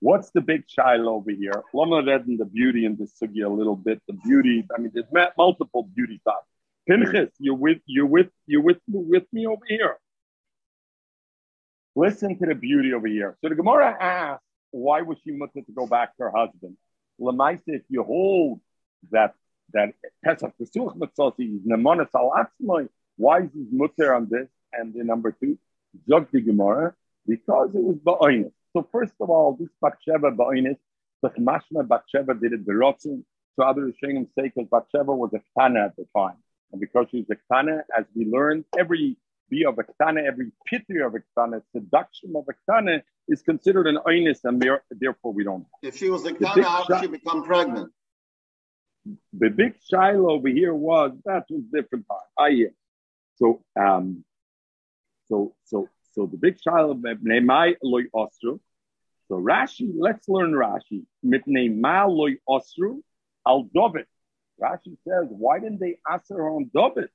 S1: What's the big child over here? Lama read in the beauty in the sugi a little bit. The beauty, I mean, there's multiple beauty thoughts. Pinchas, you're with you're with you're with with me over here. Listen to the beauty over here. So the Gemara asks, why was she mutter to go back to her husband? Lamaisa, if you hold that that Pesach Pesuch Mitzasi is Nemonis al Atzmai, why is his mutter on this? And the number two, Zog the Gemara, because it was Ba'onis. So first of all, this Bathsheba Ba'onis, the Mashma Bathsheba did it Berotzin. So other Rishonim say because Bathsheba was a Ktana at the time. And because she's a Ktana, as we learned, every be of a Ktana, every pity of a Ktana, seduction of a Ktana is considered an oinus, and therefore we don't.
S3: If she was a Ktana, how did she become pregnant?
S1: The big shiloh over here was that was different time. Ah, yeah. So, um, so, so, so the big shiloh Nemai loy osru. So Rashi, let's learn Rashi. Mitnei ma loy osru al David. Rashi says, why didn't they answer on David?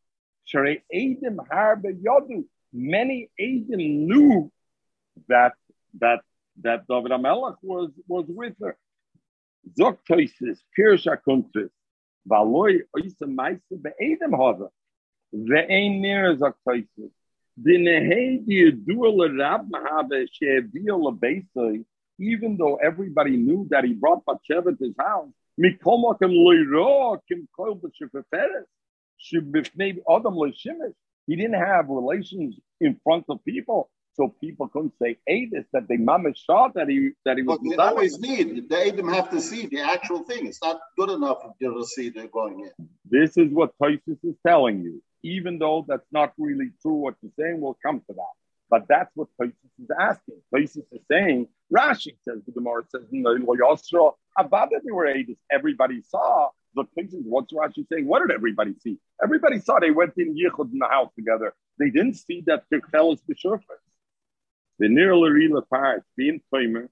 S1: Yodu. Many Edim knew that that that David Amelech was was with her. Zok pirsha kuntris, valoy oisa meise be'edim hava. Ve'ein nir zok l'beisoi, even though everybody knew that he brought Bathsheba to his house, mikol makem loyro kim kol b'shefeferes, adam lo'shimish. He didn't have relations in front of people. So people couldn't say Adis that they mama saw that he that he was.
S3: But they always need the Adam have to see the actual thing. It's not good enough for you to see they're going in.
S1: This is what Tysus is telling you. Even though that's not really true, what you're saying, we'll come to that. But that's what Tysus is asking. Tysus is saying, Rashi says the Gemara says, about that they were Adis, everybody saw. The Tysus, what's Rashi saying? What did everybody see? Everybody saw they went in Yichud in the house together. They didn't see that Kirchel is the surface. The real part being timer,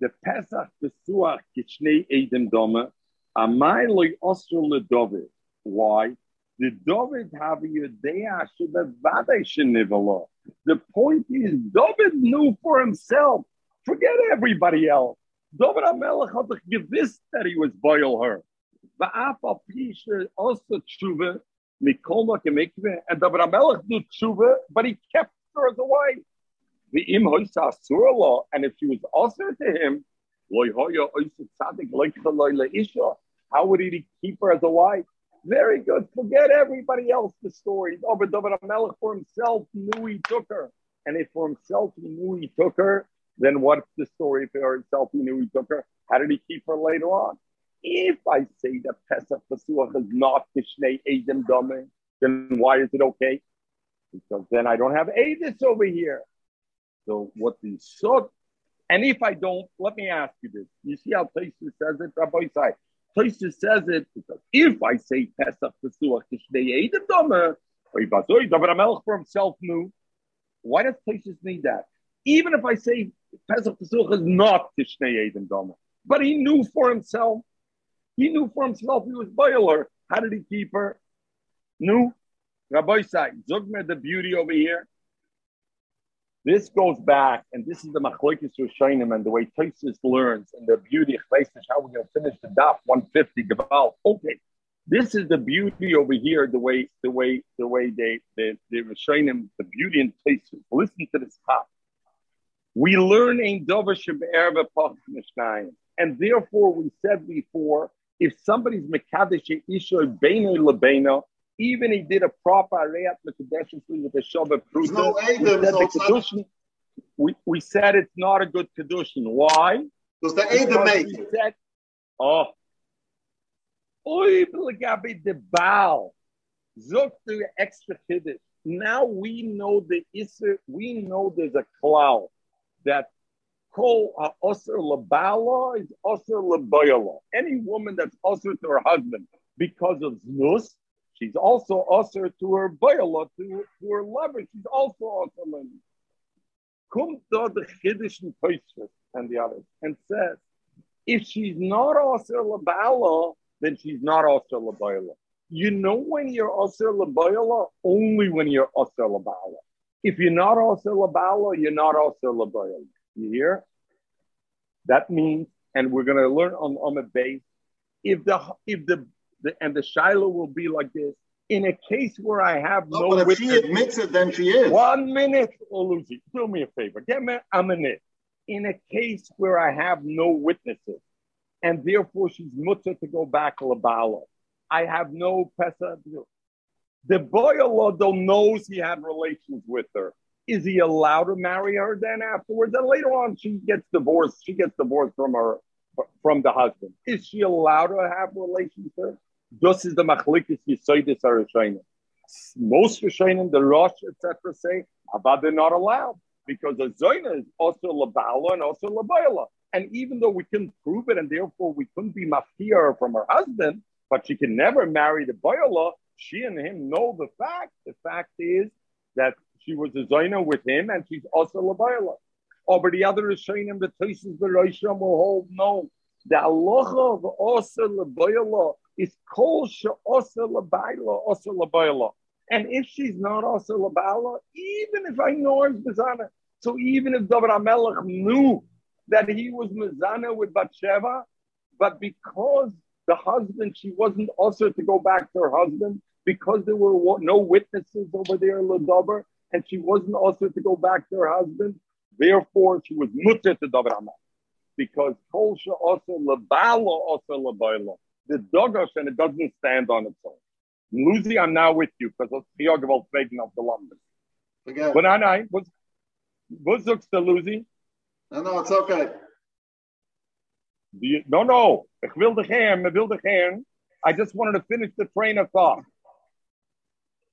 S1: the Pesach the Suach Kishnei Edim Doma, Amai loy Osro le David. Why? The David Yudea Shebevade Shenivalo. The point is, David knew for himself. Forget everybody else. David Amelech had give this that he was boil her. Va'af al pisha also tshuva mikol makemikve, and the Melech do tshuva, but he kept her as a wife. The hoisa asura law, and if she was also to him, loy hoya oisa tzadik like isha, how would he keep her as a wife? Very good. Forget everybody else. The stories. Oh, but David for himself knew he took her, and if for himself he knew he took her, then what's the story for himself? He knew he took her. How did he keep her later on? If I say that Pesach Pesuach is not Tishnei Edom Dome, then why is it okay? Because then I don't have Edis over here. So what the and if I don't, let me ask you this. You see how Taisa says it, Rabbi Sai? Taisa says it because if I say Pesach Pesuach Tishnei Edom Dome, for himself knew, why does Taisa need that? Even if I say Pesach Pesuach is not Tishnei Edom Dome, but he knew for himself he knew for himself he was boiler. How did he keep her? Knew. Rabbi Sai, Zugmer, the beauty over here. This goes back, and this is the Machlokes Rishonim and the way Tosis learns and the beauty of how we're going to finish the daf 150 Gaval. Okay, this is the beauty over here. The way, the way, the way they, the the Rishonim, the beauty in Tosis. Listen to this top. We learn in Dover Shabbat Mishnayim, and therefore we said before if somebody's Mekadesh Isha Beino Lebeino, even he did a proper Arayat Mekadesh with the Shabbat Pruta,
S3: no
S1: we, said we, we said it's not a good Kedushin. Why?
S3: Because the Adam make it. Said,
S1: oh, Oy, the Baal. Zok the extra kiddush. Now we know the Isser, we know there's a cloud that Kol Osir Labala is Osir Labayala. Any woman that's Osir to her husband because of Znus, she's also Osir to her Bayala, to, to her lover. She's also Lady. Comes to the Chiddush and and the others and says, if she's not Osir Labala, then she's not Osir Labayala. You know when you're Osir Labayala? Only when you're Osir Labala. If you're not Osir Labala, you're not Osir Labayala. You hear? That means, and we're going to learn on on the base, if the if the, the and the Shiloh will be like this. In a case where I have no,
S3: no but if witness, she admits it, then she is.
S1: One minute, oh, do me a favor. Get me a minute. In a case where I have no witnesses, and therefore she's mutter to go back labala. I have no pesa. The boy Allah knows he had relations with her. Is he allowed to marry her then afterwards? And later on, she gets divorced. She gets divorced from her from the husband. Is she allowed to have relations with her? This is the machlikis yisoidis Rishonim. Most Rishonim, the Rosh, etc., say, but they're not allowed because a zoina is also labala and also labayla. And even though we couldn't prove it, and therefore we couldn't be mafia from her husband, but she can never marry the bayla. She and him know the fact. The fact is that she was a Zaina with him, and she's also Labayla. Over the other Rishonim, the Tosis the Rishon will hold no. The Allah of Osa Labayla is Kol Osa Labayla, Osa Labayla. And if she's not Osa Labayla, even if I know her Mizana, so even if David knew that he was Mizana with Bathsheba, but because the husband, she wasn't also to go back to her husband, because there were no witnesses over there Ladover, and she wasn't also to go back to her husband. Therefore, she was mutter to David because Kolsha also labala also labayla. The dogosh and it doesn't stand on its own. Lucy, I'm now with you because it's the Yogavol Fagan of the London. But I know, was was looks to Lucy?
S3: No, no, it's okay.
S1: You, no, no. Ich will dich hören, ich will dich hören. I just wanted to finish the train of thought.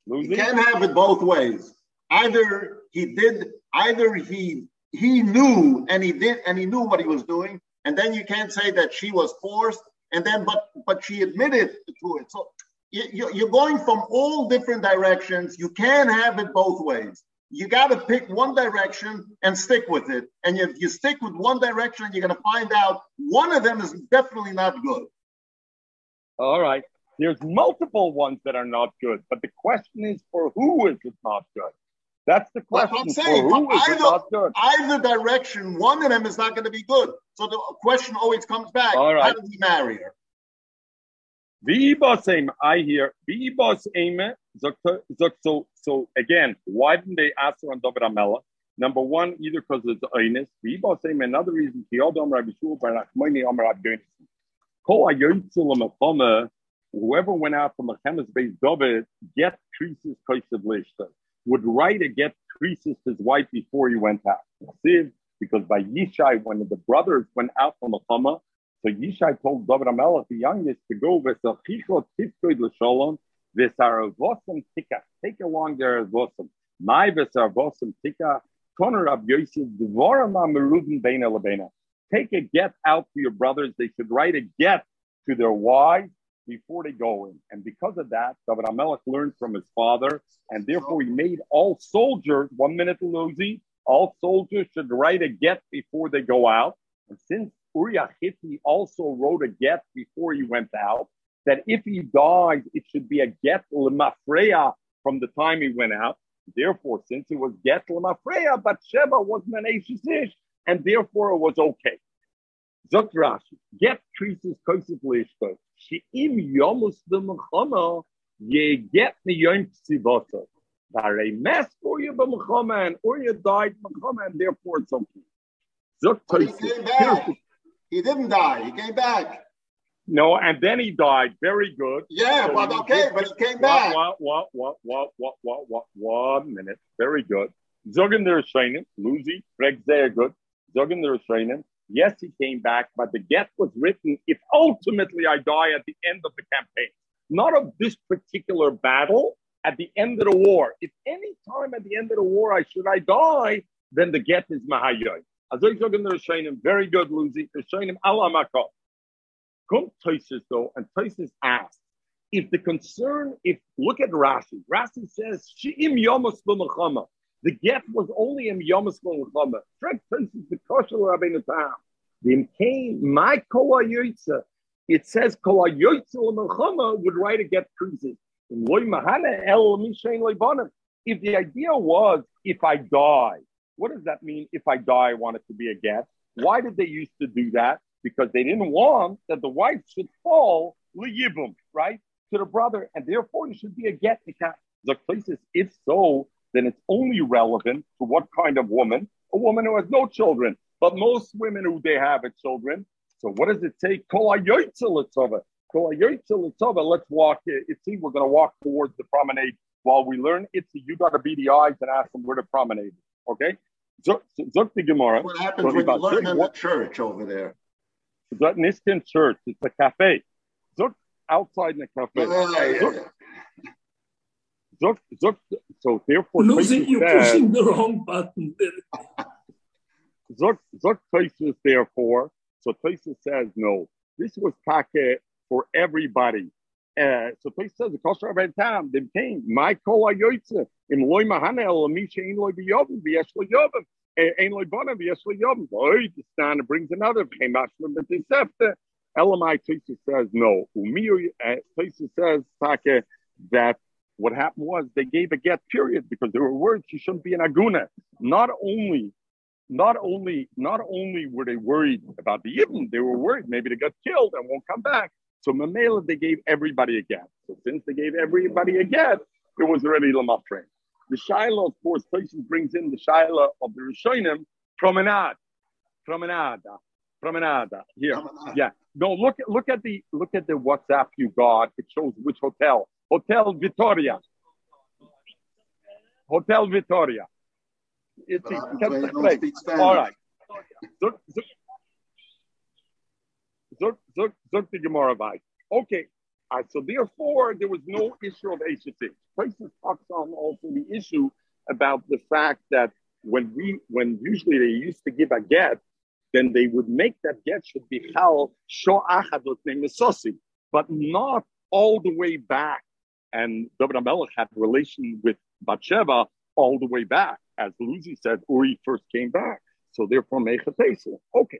S3: Lucy? You can't have it both ways either he did, either he he knew and he did and he knew what he was doing, and then you can't say that she was forced, and then but but she admitted to it. So you're going from all different directions. You can't have it both ways. You got to pick one direction and stick with it. And if you stick with one direction, you're going to find out one of them is definitely not good.
S1: All right. There's multiple ones that are not good, but the question is for who is it not good? That's the question. I'm saying, who is
S3: either, either direction, one of them is not going to be good. So the question always comes back: All right. How did he marry her?
S1: V'ibas I hear v'ibas. So so again, why didn't they ask her on David Amela? Number one, either because it's eines. V'ibas eme. Another reason. Kiyodam Rabbi Shul Barachmoni Amar Abdin. Kol ayoytzul amachama. Whoever went out from a chemis base David get creases kaisav lishta would write a get creases his wife before he went out. Because by Yishai, when the brothers went out from the Chama, so Yishai told David Amelech, the youngest, to go v'saravosim tika. Take along their avosim. My v'saravosim tika. Toner Rab Yosef dvorim ameruvin beina lebena. Take a get out to your brothers. They should write a get to their wives before they go in. And because of that, David Amelech learned from his father, and therefore he made all soldiers, one minute Luzi, all soldiers should write a get before they go out. And since Uriah Hitti also wrote a get before he went out, that if he dies, it should be a get lemafreya from the time he went out. Therefore, since it was get lemafreya, but Sheba wasn't an Ashish, and therefore it was okay. Zok Rashi, get creases koisif leishko. She'im yomus b'mechama, ye get me yom tzivota. Vare mes or you b'mechama, and or you died b'mechama, and therefore it's okay.
S3: Zok he came back. He didn't die. He came back.
S1: No, and then he died. Very good.
S3: Yeah, so but okay, but he came back.
S1: What, what, what, what, what, what, what, one minute. Very good. Zogan der Shainim, Luzi, Greg sehr good. Zogan der Shainim, Yes, he came back, but the get was written if ultimately I die at the end of the campaign, not of this particular battle, at the end of the war. If any time at the end of the war I should I die, then the get is Mahayoy. Very good, Luzi. Rishonim alamakot. Come Toises though, and Toises asks if the concern, if look at Rashi, Rashi says Shi'im Yomas the get was only in Yom Chama. Trek is the kosher Rabbeinu Tam. The came my kola yoitza. It says kola yoitza l'melchama would write a get creases. If the idea was if I die, what does that mean? If I die, I want it to be a get. Why did they used to do that? Because they didn't want that the wife should fall liyibum, right, to the brother, and therefore it should be a get. The places, if so, then it's only relevant to what kind of woman? A woman who has no children. But most women who they have a children. So what does it say? Let's walk. It's see, we're going to walk towards the promenade while we learn. It's you got to be the eyes and ask them where the promenade. Okay. Zuk the Gemara.
S3: What happens when you learn in the church over there?
S1: Niskin Church. It's a cafe. Zuk outside in the cafe. Zok, Zok, so therefore,
S2: losing you're says, pushing the wrong button.
S1: Zok, Zok Taisus, therefore, so Taisus says no. This was take for everybody. Uh, so Taisus says the kosher of time they came. My kol ayoytze im loy mahane el misha ein loy biyovim v'yesh loy yovim ein loy bonim v'yesh loy yovim. Oy, the stand brings another. Came from the deceptor. Elamai Taisus says no. Umiyu uh, says take that what happened was they gave a get period because there were words she shouldn't be an aguna. Not only, not only, not only were they worried about the Yibn, they were worried maybe they got killed and won't come back. So Mamela, they gave everybody a get. So since they gave everybody a get, it was already Lamafrain. The Shiloh, of course, places brings in the Shiloh of the Rishonim, promenade, promenade, promenade. Here, yeah. No, look look at the look at the WhatsApp you got. It shows which hotel. Hotel Vitoria. Hotel Vitoria. It's All right. Zuk, Zuk the Gemara Okay. So therefore, there was no issue of HSH. Places talks on also the issue about the fact that when we, when usually they used to give a get, then they would make that get should be held sho'achadot mesosi, but not all the way back and David Amelech had relation with Bathsheba all the way back. As Luzi said, Uri first came back. So therefore, Mechatesa. Okay.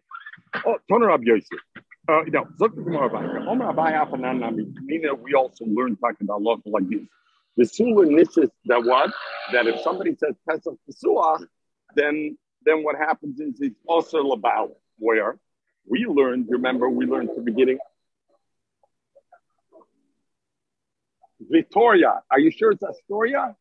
S1: Oh, Toner Rab Yosef. Uh, no, we also learn talking about law like this. The Sula Nissis that what? That if somebody says Pesach Pesuach, then then what happens is it's also about where we learned, remember, we learned at the beginning Victoria. Are you sure it's Astoria?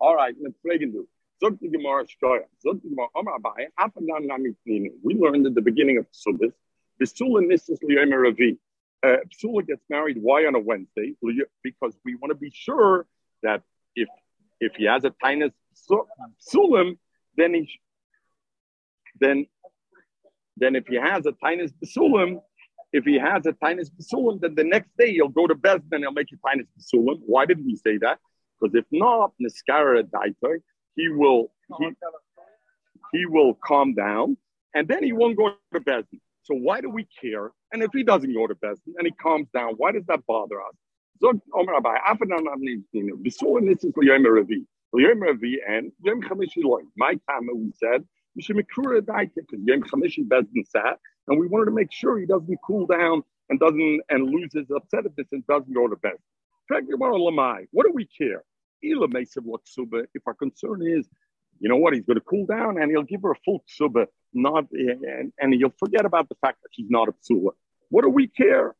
S1: All right, let's friggin' do. Zog Gemara Shtoya. Zog Gemara Omar Abai. Afanan Namitnini. We learned at the beginning of Subbis. Psula Mrs. Liyomer Ravi. Uh, Psula gets married. Why on a Wednesday? Because we want to be sure that if if he has a tinus psulim, then he then then if he has a tinus psulim, if he has a tinus psulim, then the next day he'll go to Bezdin and he'll make a tinus psulim. Why did we say that? Because if not, niskara daitoy, he will he, he will calm down and then he won't go to Bezdin. So why do we care? And if he doesn't go to Bezdin and he calms down, why does that bother us? Bisulim Nisis Yom Ravi, Yom Ravi, and Yom Chamishi. My time, we said, because Yom Chamishi Bezdin sat, and we wanted to make sure he doesn't cool down and doesn't and loses upsetness and doesn't go to bed. What do we care? Tsuba. If our concern is, you know what, he's going to cool down and he'll give her a full ksuba, not and, and he'll forget about the fact that she's not a psula. What do we care?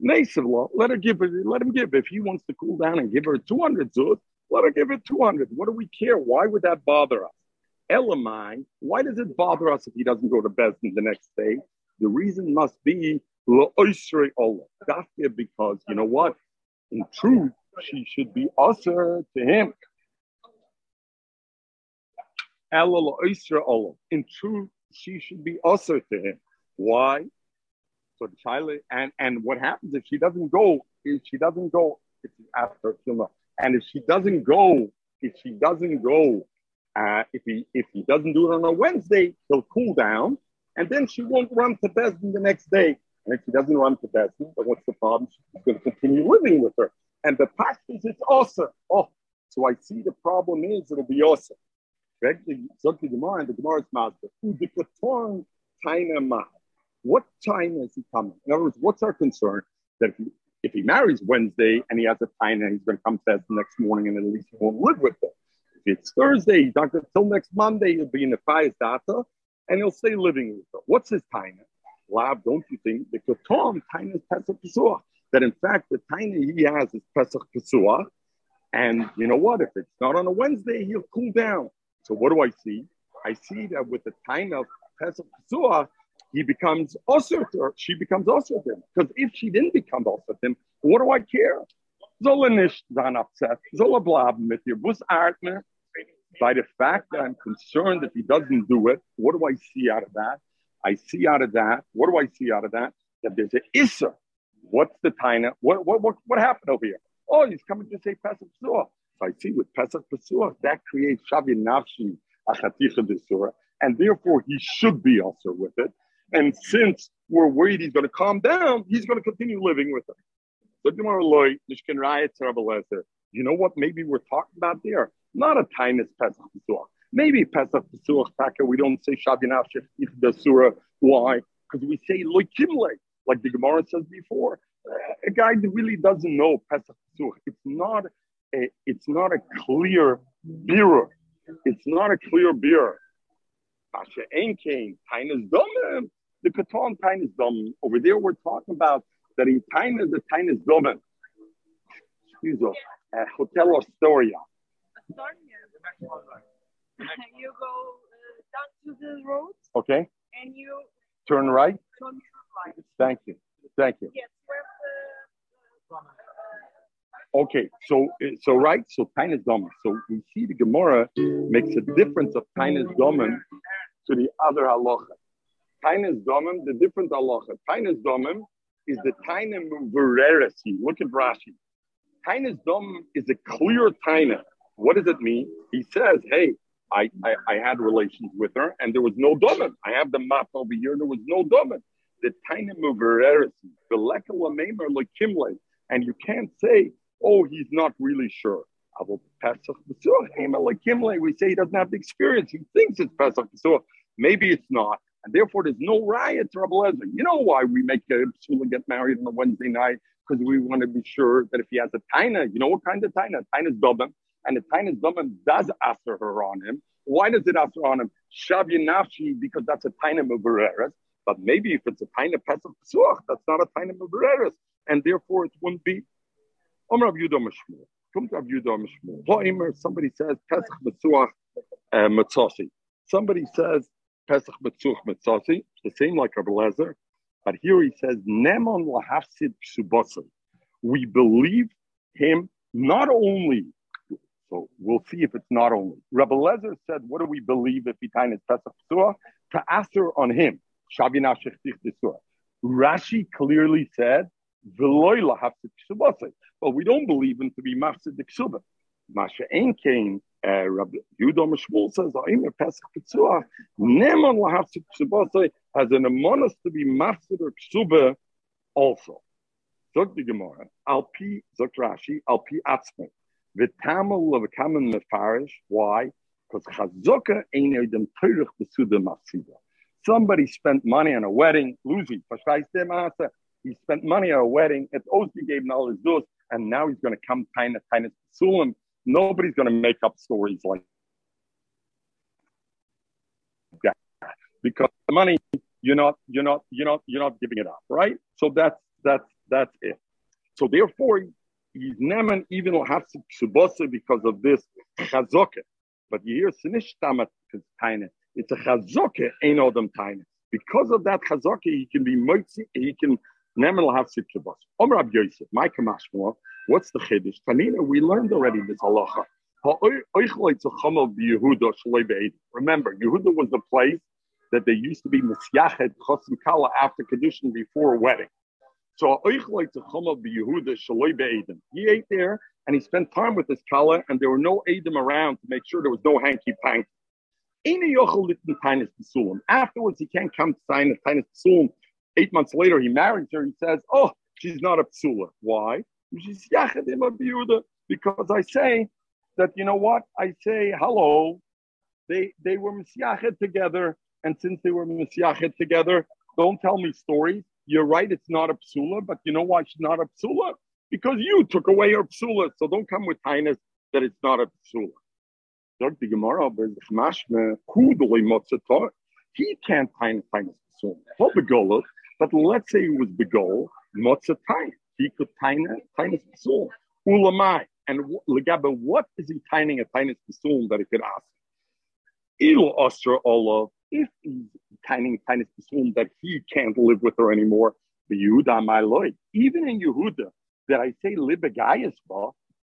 S1: Let her give it. Let him give. If he wants to cool down and give her 200 zuz, let her give it 200. What do we care? Why would that bother us? Elamai, why does it bother us if he doesn't go to Bezdin the next day? The reason must be because you know what? In truth, she should be usher to him. In truth, she should be usher to him. Why? So the child and and what happens if she doesn't go? If she doesn't go, it's after Shema. And if she doesn't go, if she doesn't go, uh, if he if he doesn't do it on a Wednesday, he'll cool down, and then she won't run to Besdin the next day. And if she doesn't run to Besdin, then what's the problem? She's going to continue living with her. And the practice is awesome. Oh, so I see the problem is it'll be awesome. So the Gemara and the Gemara's master. What time is he coming? In other words, what's our concern? That if he, if he marries Wednesday and he has a time and he's going to come to the next morning and at least he won't live with her. It's Thursday, going till next Monday, he'll be in the Fayas data and he'll stay living with her. What's his time? Lab, don't you think? The Ketom, time is Pesach Pesach. That in fact, the time he has is Pesach Pesach. And you know what? If it's not on a Wednesday, he'll cool down. So what do I see? I see that with the time of Pesach Pesach, he becomes also she becomes also him. Because if she didn't become also him, what do I care? Zolle nicht sein upset. Zolle bleiben mit ihr. Bus atmen. By the fact that I'm concerned that he doesn't do it, what do I see out of that? I see out of that. What do I see out of that? That there's an issa. What's the taina? What, what what what happened over here? Oh, he's coming to say Pesach Pesach. So I see with Pesach Pesach that creates Shavi Nafshi Achaticha Desura, and therefore he should be also with it. And since we're worried he's going to calm down, he's going to continue living with her. You know what? Maybe we're talking about there. Not a time is Pesach Pesach. Maybe Pesach Pesach Taka, we don't say Shabbat the Surah. Why? Because we say Loikimle, like the Gemara says before. A guy that really doesn't know Pesach Pesach. It's not a, it's not a clear beer. It's not a clear beer. Asha Enkain, Tainas Domim. The Katon Tainas Domim. Over there, we're talking about that in Tainas, the Tainas Domim. Excuse. Uh, Hotel Astoria.
S4: you go uh, down to the road.
S1: Okay.
S4: And you
S1: turn right.
S4: Turn right.
S1: Thank you. Thank you.
S4: Yes.
S1: Uh, Okay, so so right, so Tainas Domen. So we see the Gemara makes a difference of Tainas Domen to the other halacha. Tainas Domen, the different halacha. Tainas Domen is the Taina Muvereresi. Look at Rashi. Tainas Domen is a clear Taina. What does it mean? He says, hey, I, I, I, had relations with her and there was no domen. I have the map over here, there was no domen. The the Lekimle. And you can't say oh, he's not really sure. We say he doesn't have the experience. He thinks it's Pesach So Maybe it's not. And therefore, there's no riot Rabbi Lezer. You know why we make a psula get married on a Wednesday night? Because we want to be sure that if he has a taina, you know what kind of taina? Taina is dobim. And the taina is dobim does answer her on him. Why does it answer on him? Shavya nafshi, because that's a taina mubareres. But maybe if it's a taina pesach psuach, that's not a taina mubareres. And therefore, it wouldn't be Omer Rav Yudah Mishmur. Come to Rav Yudah Mishmur. Somebody says Pesach Metzuach uh. Somebody says Pesach Metzuach Matzasi. The same like Rabbi Lezer. But here he says Nemon Lahafsid Ksubasi. We believe him not only so we'll see if it's not only. Rabbi Lezer said, what do we believe if he is Pesach Surah? To answer on him. Rashi clearly said, but we don't believe him to be mafsid ksuba. Masha Ein came, uh, Rabbi Yudah Mishmul says, Aim Pesach Pitzua, Neman lahafsid ksubase has an amonis to be mafsid or ksuba also. Zog the Gemara, Alpi, Zog Rashi, Alpi Atzmei. V'tamal of a common mefarish. Why? Because chazaka ain't even teirich besuda mafsida. Somebody spent money on a wedding. Luzi, he spent money on a wedding. It's Oski gave all his dos, and now he's going to come kind of kind of sulim. Nobody's going to make up stories like that because the money you're not you're not you're not you're not giving it up, right? So that's that's that's it. So therefore, he's neman even hafsik shubasa because of this chazoke. But you hear sinishtamat taina. It's a chazoke, ain't them taina. Because of that chazoke, he can be motzi, he can neman hafsik shubasa. Omer Ab Yosef, my what's the chiddush? Tanina, we learned already this halacha. Remember, Yehuda was the place that they used to be misyachet chosim kala after kedushin before wedding. So he ate there and he spent time with his kala, and there were no Adam around to make sure there was no hanky panky. Afterwards, he can't come to sign a tainis psulim. Eight months later, he marries her. He says, "Oh, she's not a psula. Why? Because I say that you know what? I say hello. They they were misyachet together, and since they were misyachet together, don't tell me stories you're right, it's not a psula, but you know why she's not a psula? Because you took away her psula. So don't come with highness that it's not a psula. the Gemara, he can't find highness psula. Not begol, but let's say it was begol, motzah He could tiny highness psula. Ulamai. And Legaba, what is he tining a tiny psula that he could ask? Il Ostra Olav, if he's tiny, tiny assume that he can't live with her anymore, Yehuda my Lord, even in Yehuda, that I say libegayas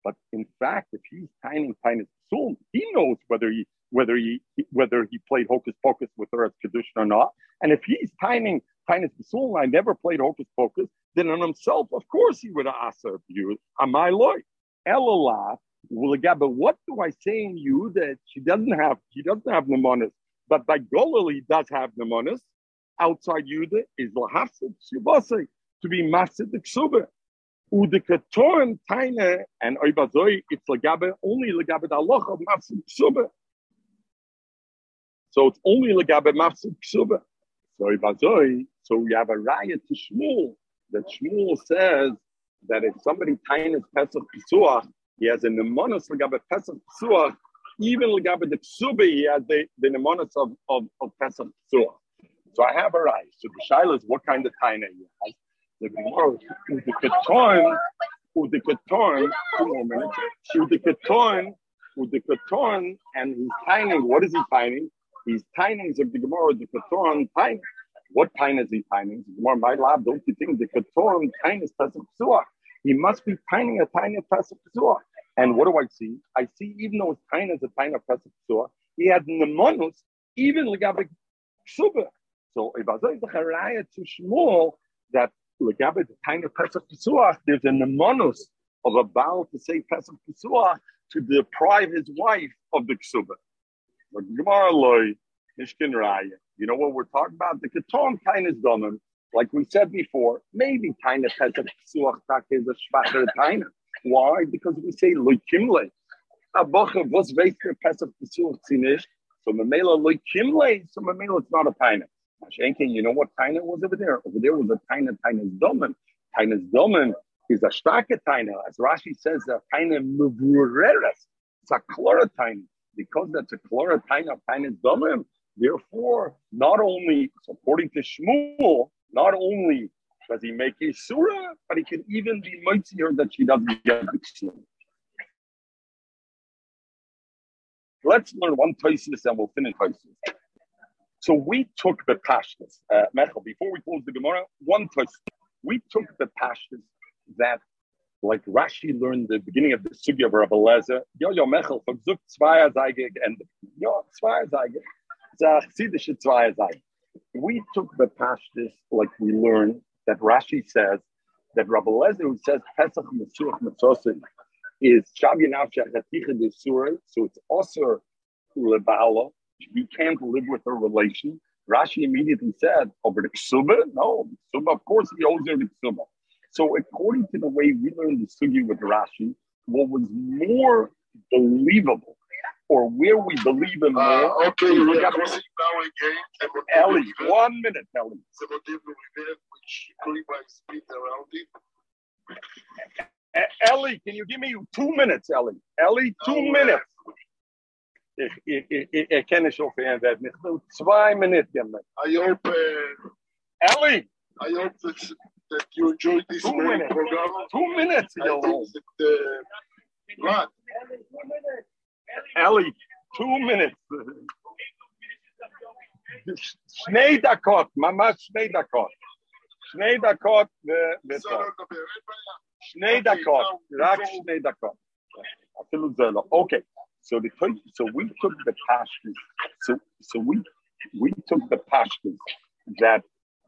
S1: but in fact, if he's tiny, tiny assume, he knows whether he whether he whether he played hocus pocus with her as kedushin or not. And if he's tiny, tiny assume, I never played hocus pocus, then on himself, of course, he would ask her you, am I Lord? Elalah, well, but what do I say in you that she doesn't have? She doesn't have pneumonis. But by Golil, he does have Nemonis. Outside Yuda is Lahafsid Shubase, to be Masid Ksuba. Udikatorn Taina and Oibazoi, it's Lagabe, only Lagabe Allah of Masid Ksuba. So it's only Lagabe Masid Ksuba. So Oibazoi, so we have a riot to Shmuel, that Shmuel says that if somebody tainas Pesach Pesuach, he has a Nemonis Lagabe Pesach Pesuach, even Lagabe the Ksuba, he has the, the mnemonis of, of, of Pesach Tzua. So I have a right. So the Shaila is what kind of taina he has. The Gemara, the Keton, the Keton, the Keton, the Keton, and he's tining. What is he tining? He's tining the Gemara, the Keton, tining. What time is he tining? The Gemara, my lab, don't you think the Keton, time is Pesach Tzua? He must be tining a tiny Pesach Tzua. And what do I see? I see even though it's tiny as a of Pesach Tzua, he had nemonus even legabe ksuba. So if I say the charaya to Shmuel that legabe the tiny Pesach Tzua, there's a nemonus of a vow to say Pesach Tzua to deprive his wife of the ksuba. But. You know what we're talking about? The Keton Tainas Domim, like we said before, maybe kind of Pesach Tzua is a Shvacher Taina. Why? Because we say loikimle. A bocha was veisker pesach pesuch tzinish. So mamela loikimle. So mamela it's not a taina. Shenkin, you know what taina was over there? Over there was a taina taina's domen. Taina's domen is a starke taina. As Rashi says, a taina muvureres. It's a chlorotaina. Because that's a chlorotaina of taina's domen. Therefore, not only, according to Shmuel, not only Does he make a surah? But he can even be mightier that she doesn't get the surah. Let's learn one Taisis and we'll finish Taisis. So we took the pashtas, uh, Mechel, before we close the Gemara, one Taisis. We took the pashtas that, like Rashi learned the beginning of the Sugi of Rabbi Lezer, Yo, yo, Mechel, versucht zwei Zeige and Yo, zwei Zeige. Chassidische zwei Zeige. We took the pashtas like we learned that Rashi says that Rabbi Lezer, who says Pesach Mesuach Metzosim, is Shabi Nafsha Chaticha de so it's also Lebala. He can't live with a relation. Rashi immediately said, oh, over the Ksuba? No, Ksuba, of course he owes her the Ksuba. So according to the way we learned the Sugi with Rashi, what was more believable or where we believe in more.
S5: Uh, okay, we are crossing now again.
S1: Ellie, one minute, Ellie.
S5: which Kliba is around it.
S1: Ellie, can you give me two minutes, Ellie? Ellie, two oh, minutes. Für ihn, wird nicht nur zwei Minuten.
S5: I hope, uh,
S1: Ellie!
S5: I hope that, that you enjoyed this
S1: two minutes. program. Two minutes,
S5: I think that, uh,
S1: Ellie, two minutes. שני דקות, ממש שני דקות. שני דקות וסוף. שני דקות, רק שני דקות. אפילו זה לא. אוקיי. So the so we took the pastures. So so we we took the pastures that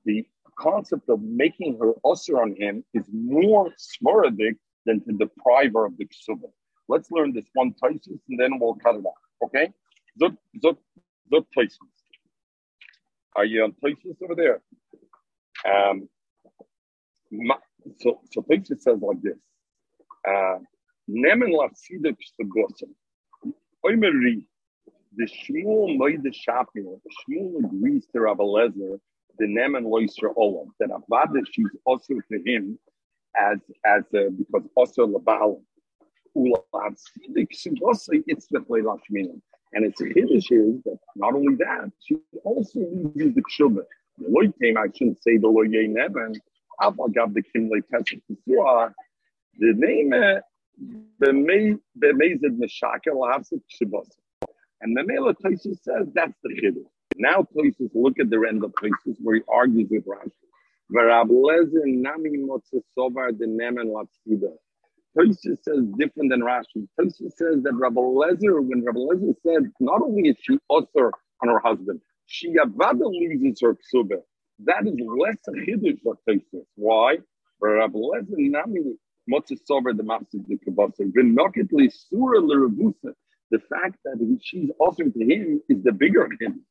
S1: the concept of making her usher on him is more sporadic than to deprive her of the ksuba. Let's learn this one Taisus and then we'll cut it off. Okay? Zot zot zot Taisus. Are you on Taisus over there? Um, so, so Tosha says like this. Uh, Nemen lafsidik segosim. Oimeri, the Shmuel Moide Shapir, Shmuel agrees to Rabbi Lezer, the Nemen Loiser Olam, that Avada, she's also to him as, as because also Labal. The Lashminim. And it's a Kiddush is that not only that, she also uses the Kshubat. The Lord came, I shouldn't say the Lord Neven, Avagav the Kimle Pesach the name Bemezid Meshakel Havsik Shabbos. And the Mela says that's the Chiddush. Now places look at the end of Tosis where he argues with Rashi. Verablezer Nami Motzesovar the Nemen Lapsida. Tosis says different than Rashi. Tosis says that Rabbi Lezer, when Rabbi Lezer said, not only is she usher on her husband, she avada loses her ksubah. That is less a chiddush for Tosfos. Why? Rabbi Lezer Nami Motzesover the Mapsid the Kabasa. V'noketli Surah L'Revusa. The fact that he, she's offering to him is the bigger him.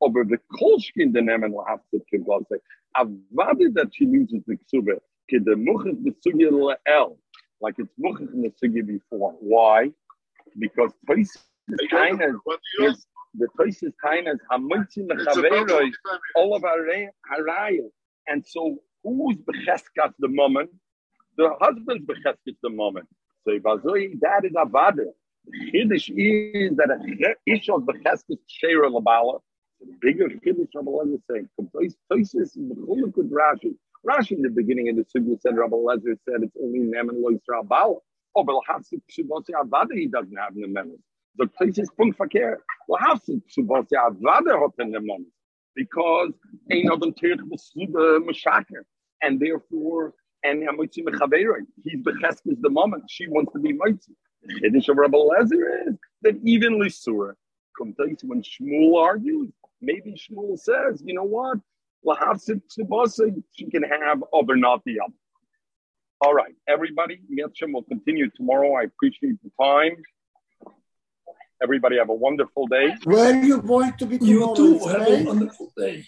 S1: Over the Kolshkin the Nemen Lahafsid Kabasa. Avada that she loses the Ksubah. Kede Muchach the Sugya Le'el. Like it's Muchach in the Sugya before. Why? Because kind of is the place is kind of hamutzin mechaveroi, all of our harayim. And so who's becheskas the moment? The husband's becheskas the moment. So that is avada. Chiddush is that a ishos becheskas sheira labala. The bigger chiddush Rabbi Lezer saying, places is the chulukut Rashi. Rashi in the beginning of the sugya said Rabbi Lezer said it's only nem and lo yisrael bala. Oh, but Lahasik Shibose Avada he doesn't have in the place is Punkt Verkehr. Lahasik Shibose Avada the members. Because of them Tirch Meshaker. And therefore, and Hamoitzi Mechaveroi, he's Becheskes the moment. She wants to be Moitzi. The Kiddush of Rabbi Lezer is that even Lisura, when Shmuel argues, maybe Shmuel says, you know what? Lahasik Shibose, she can have, but not the other. All right, everybody, Mitzvah will continue tomorrow. I appreciate the time. Everybody have a wonderful day.
S2: Where are you going to be tomorrow? You too have a wonderful day.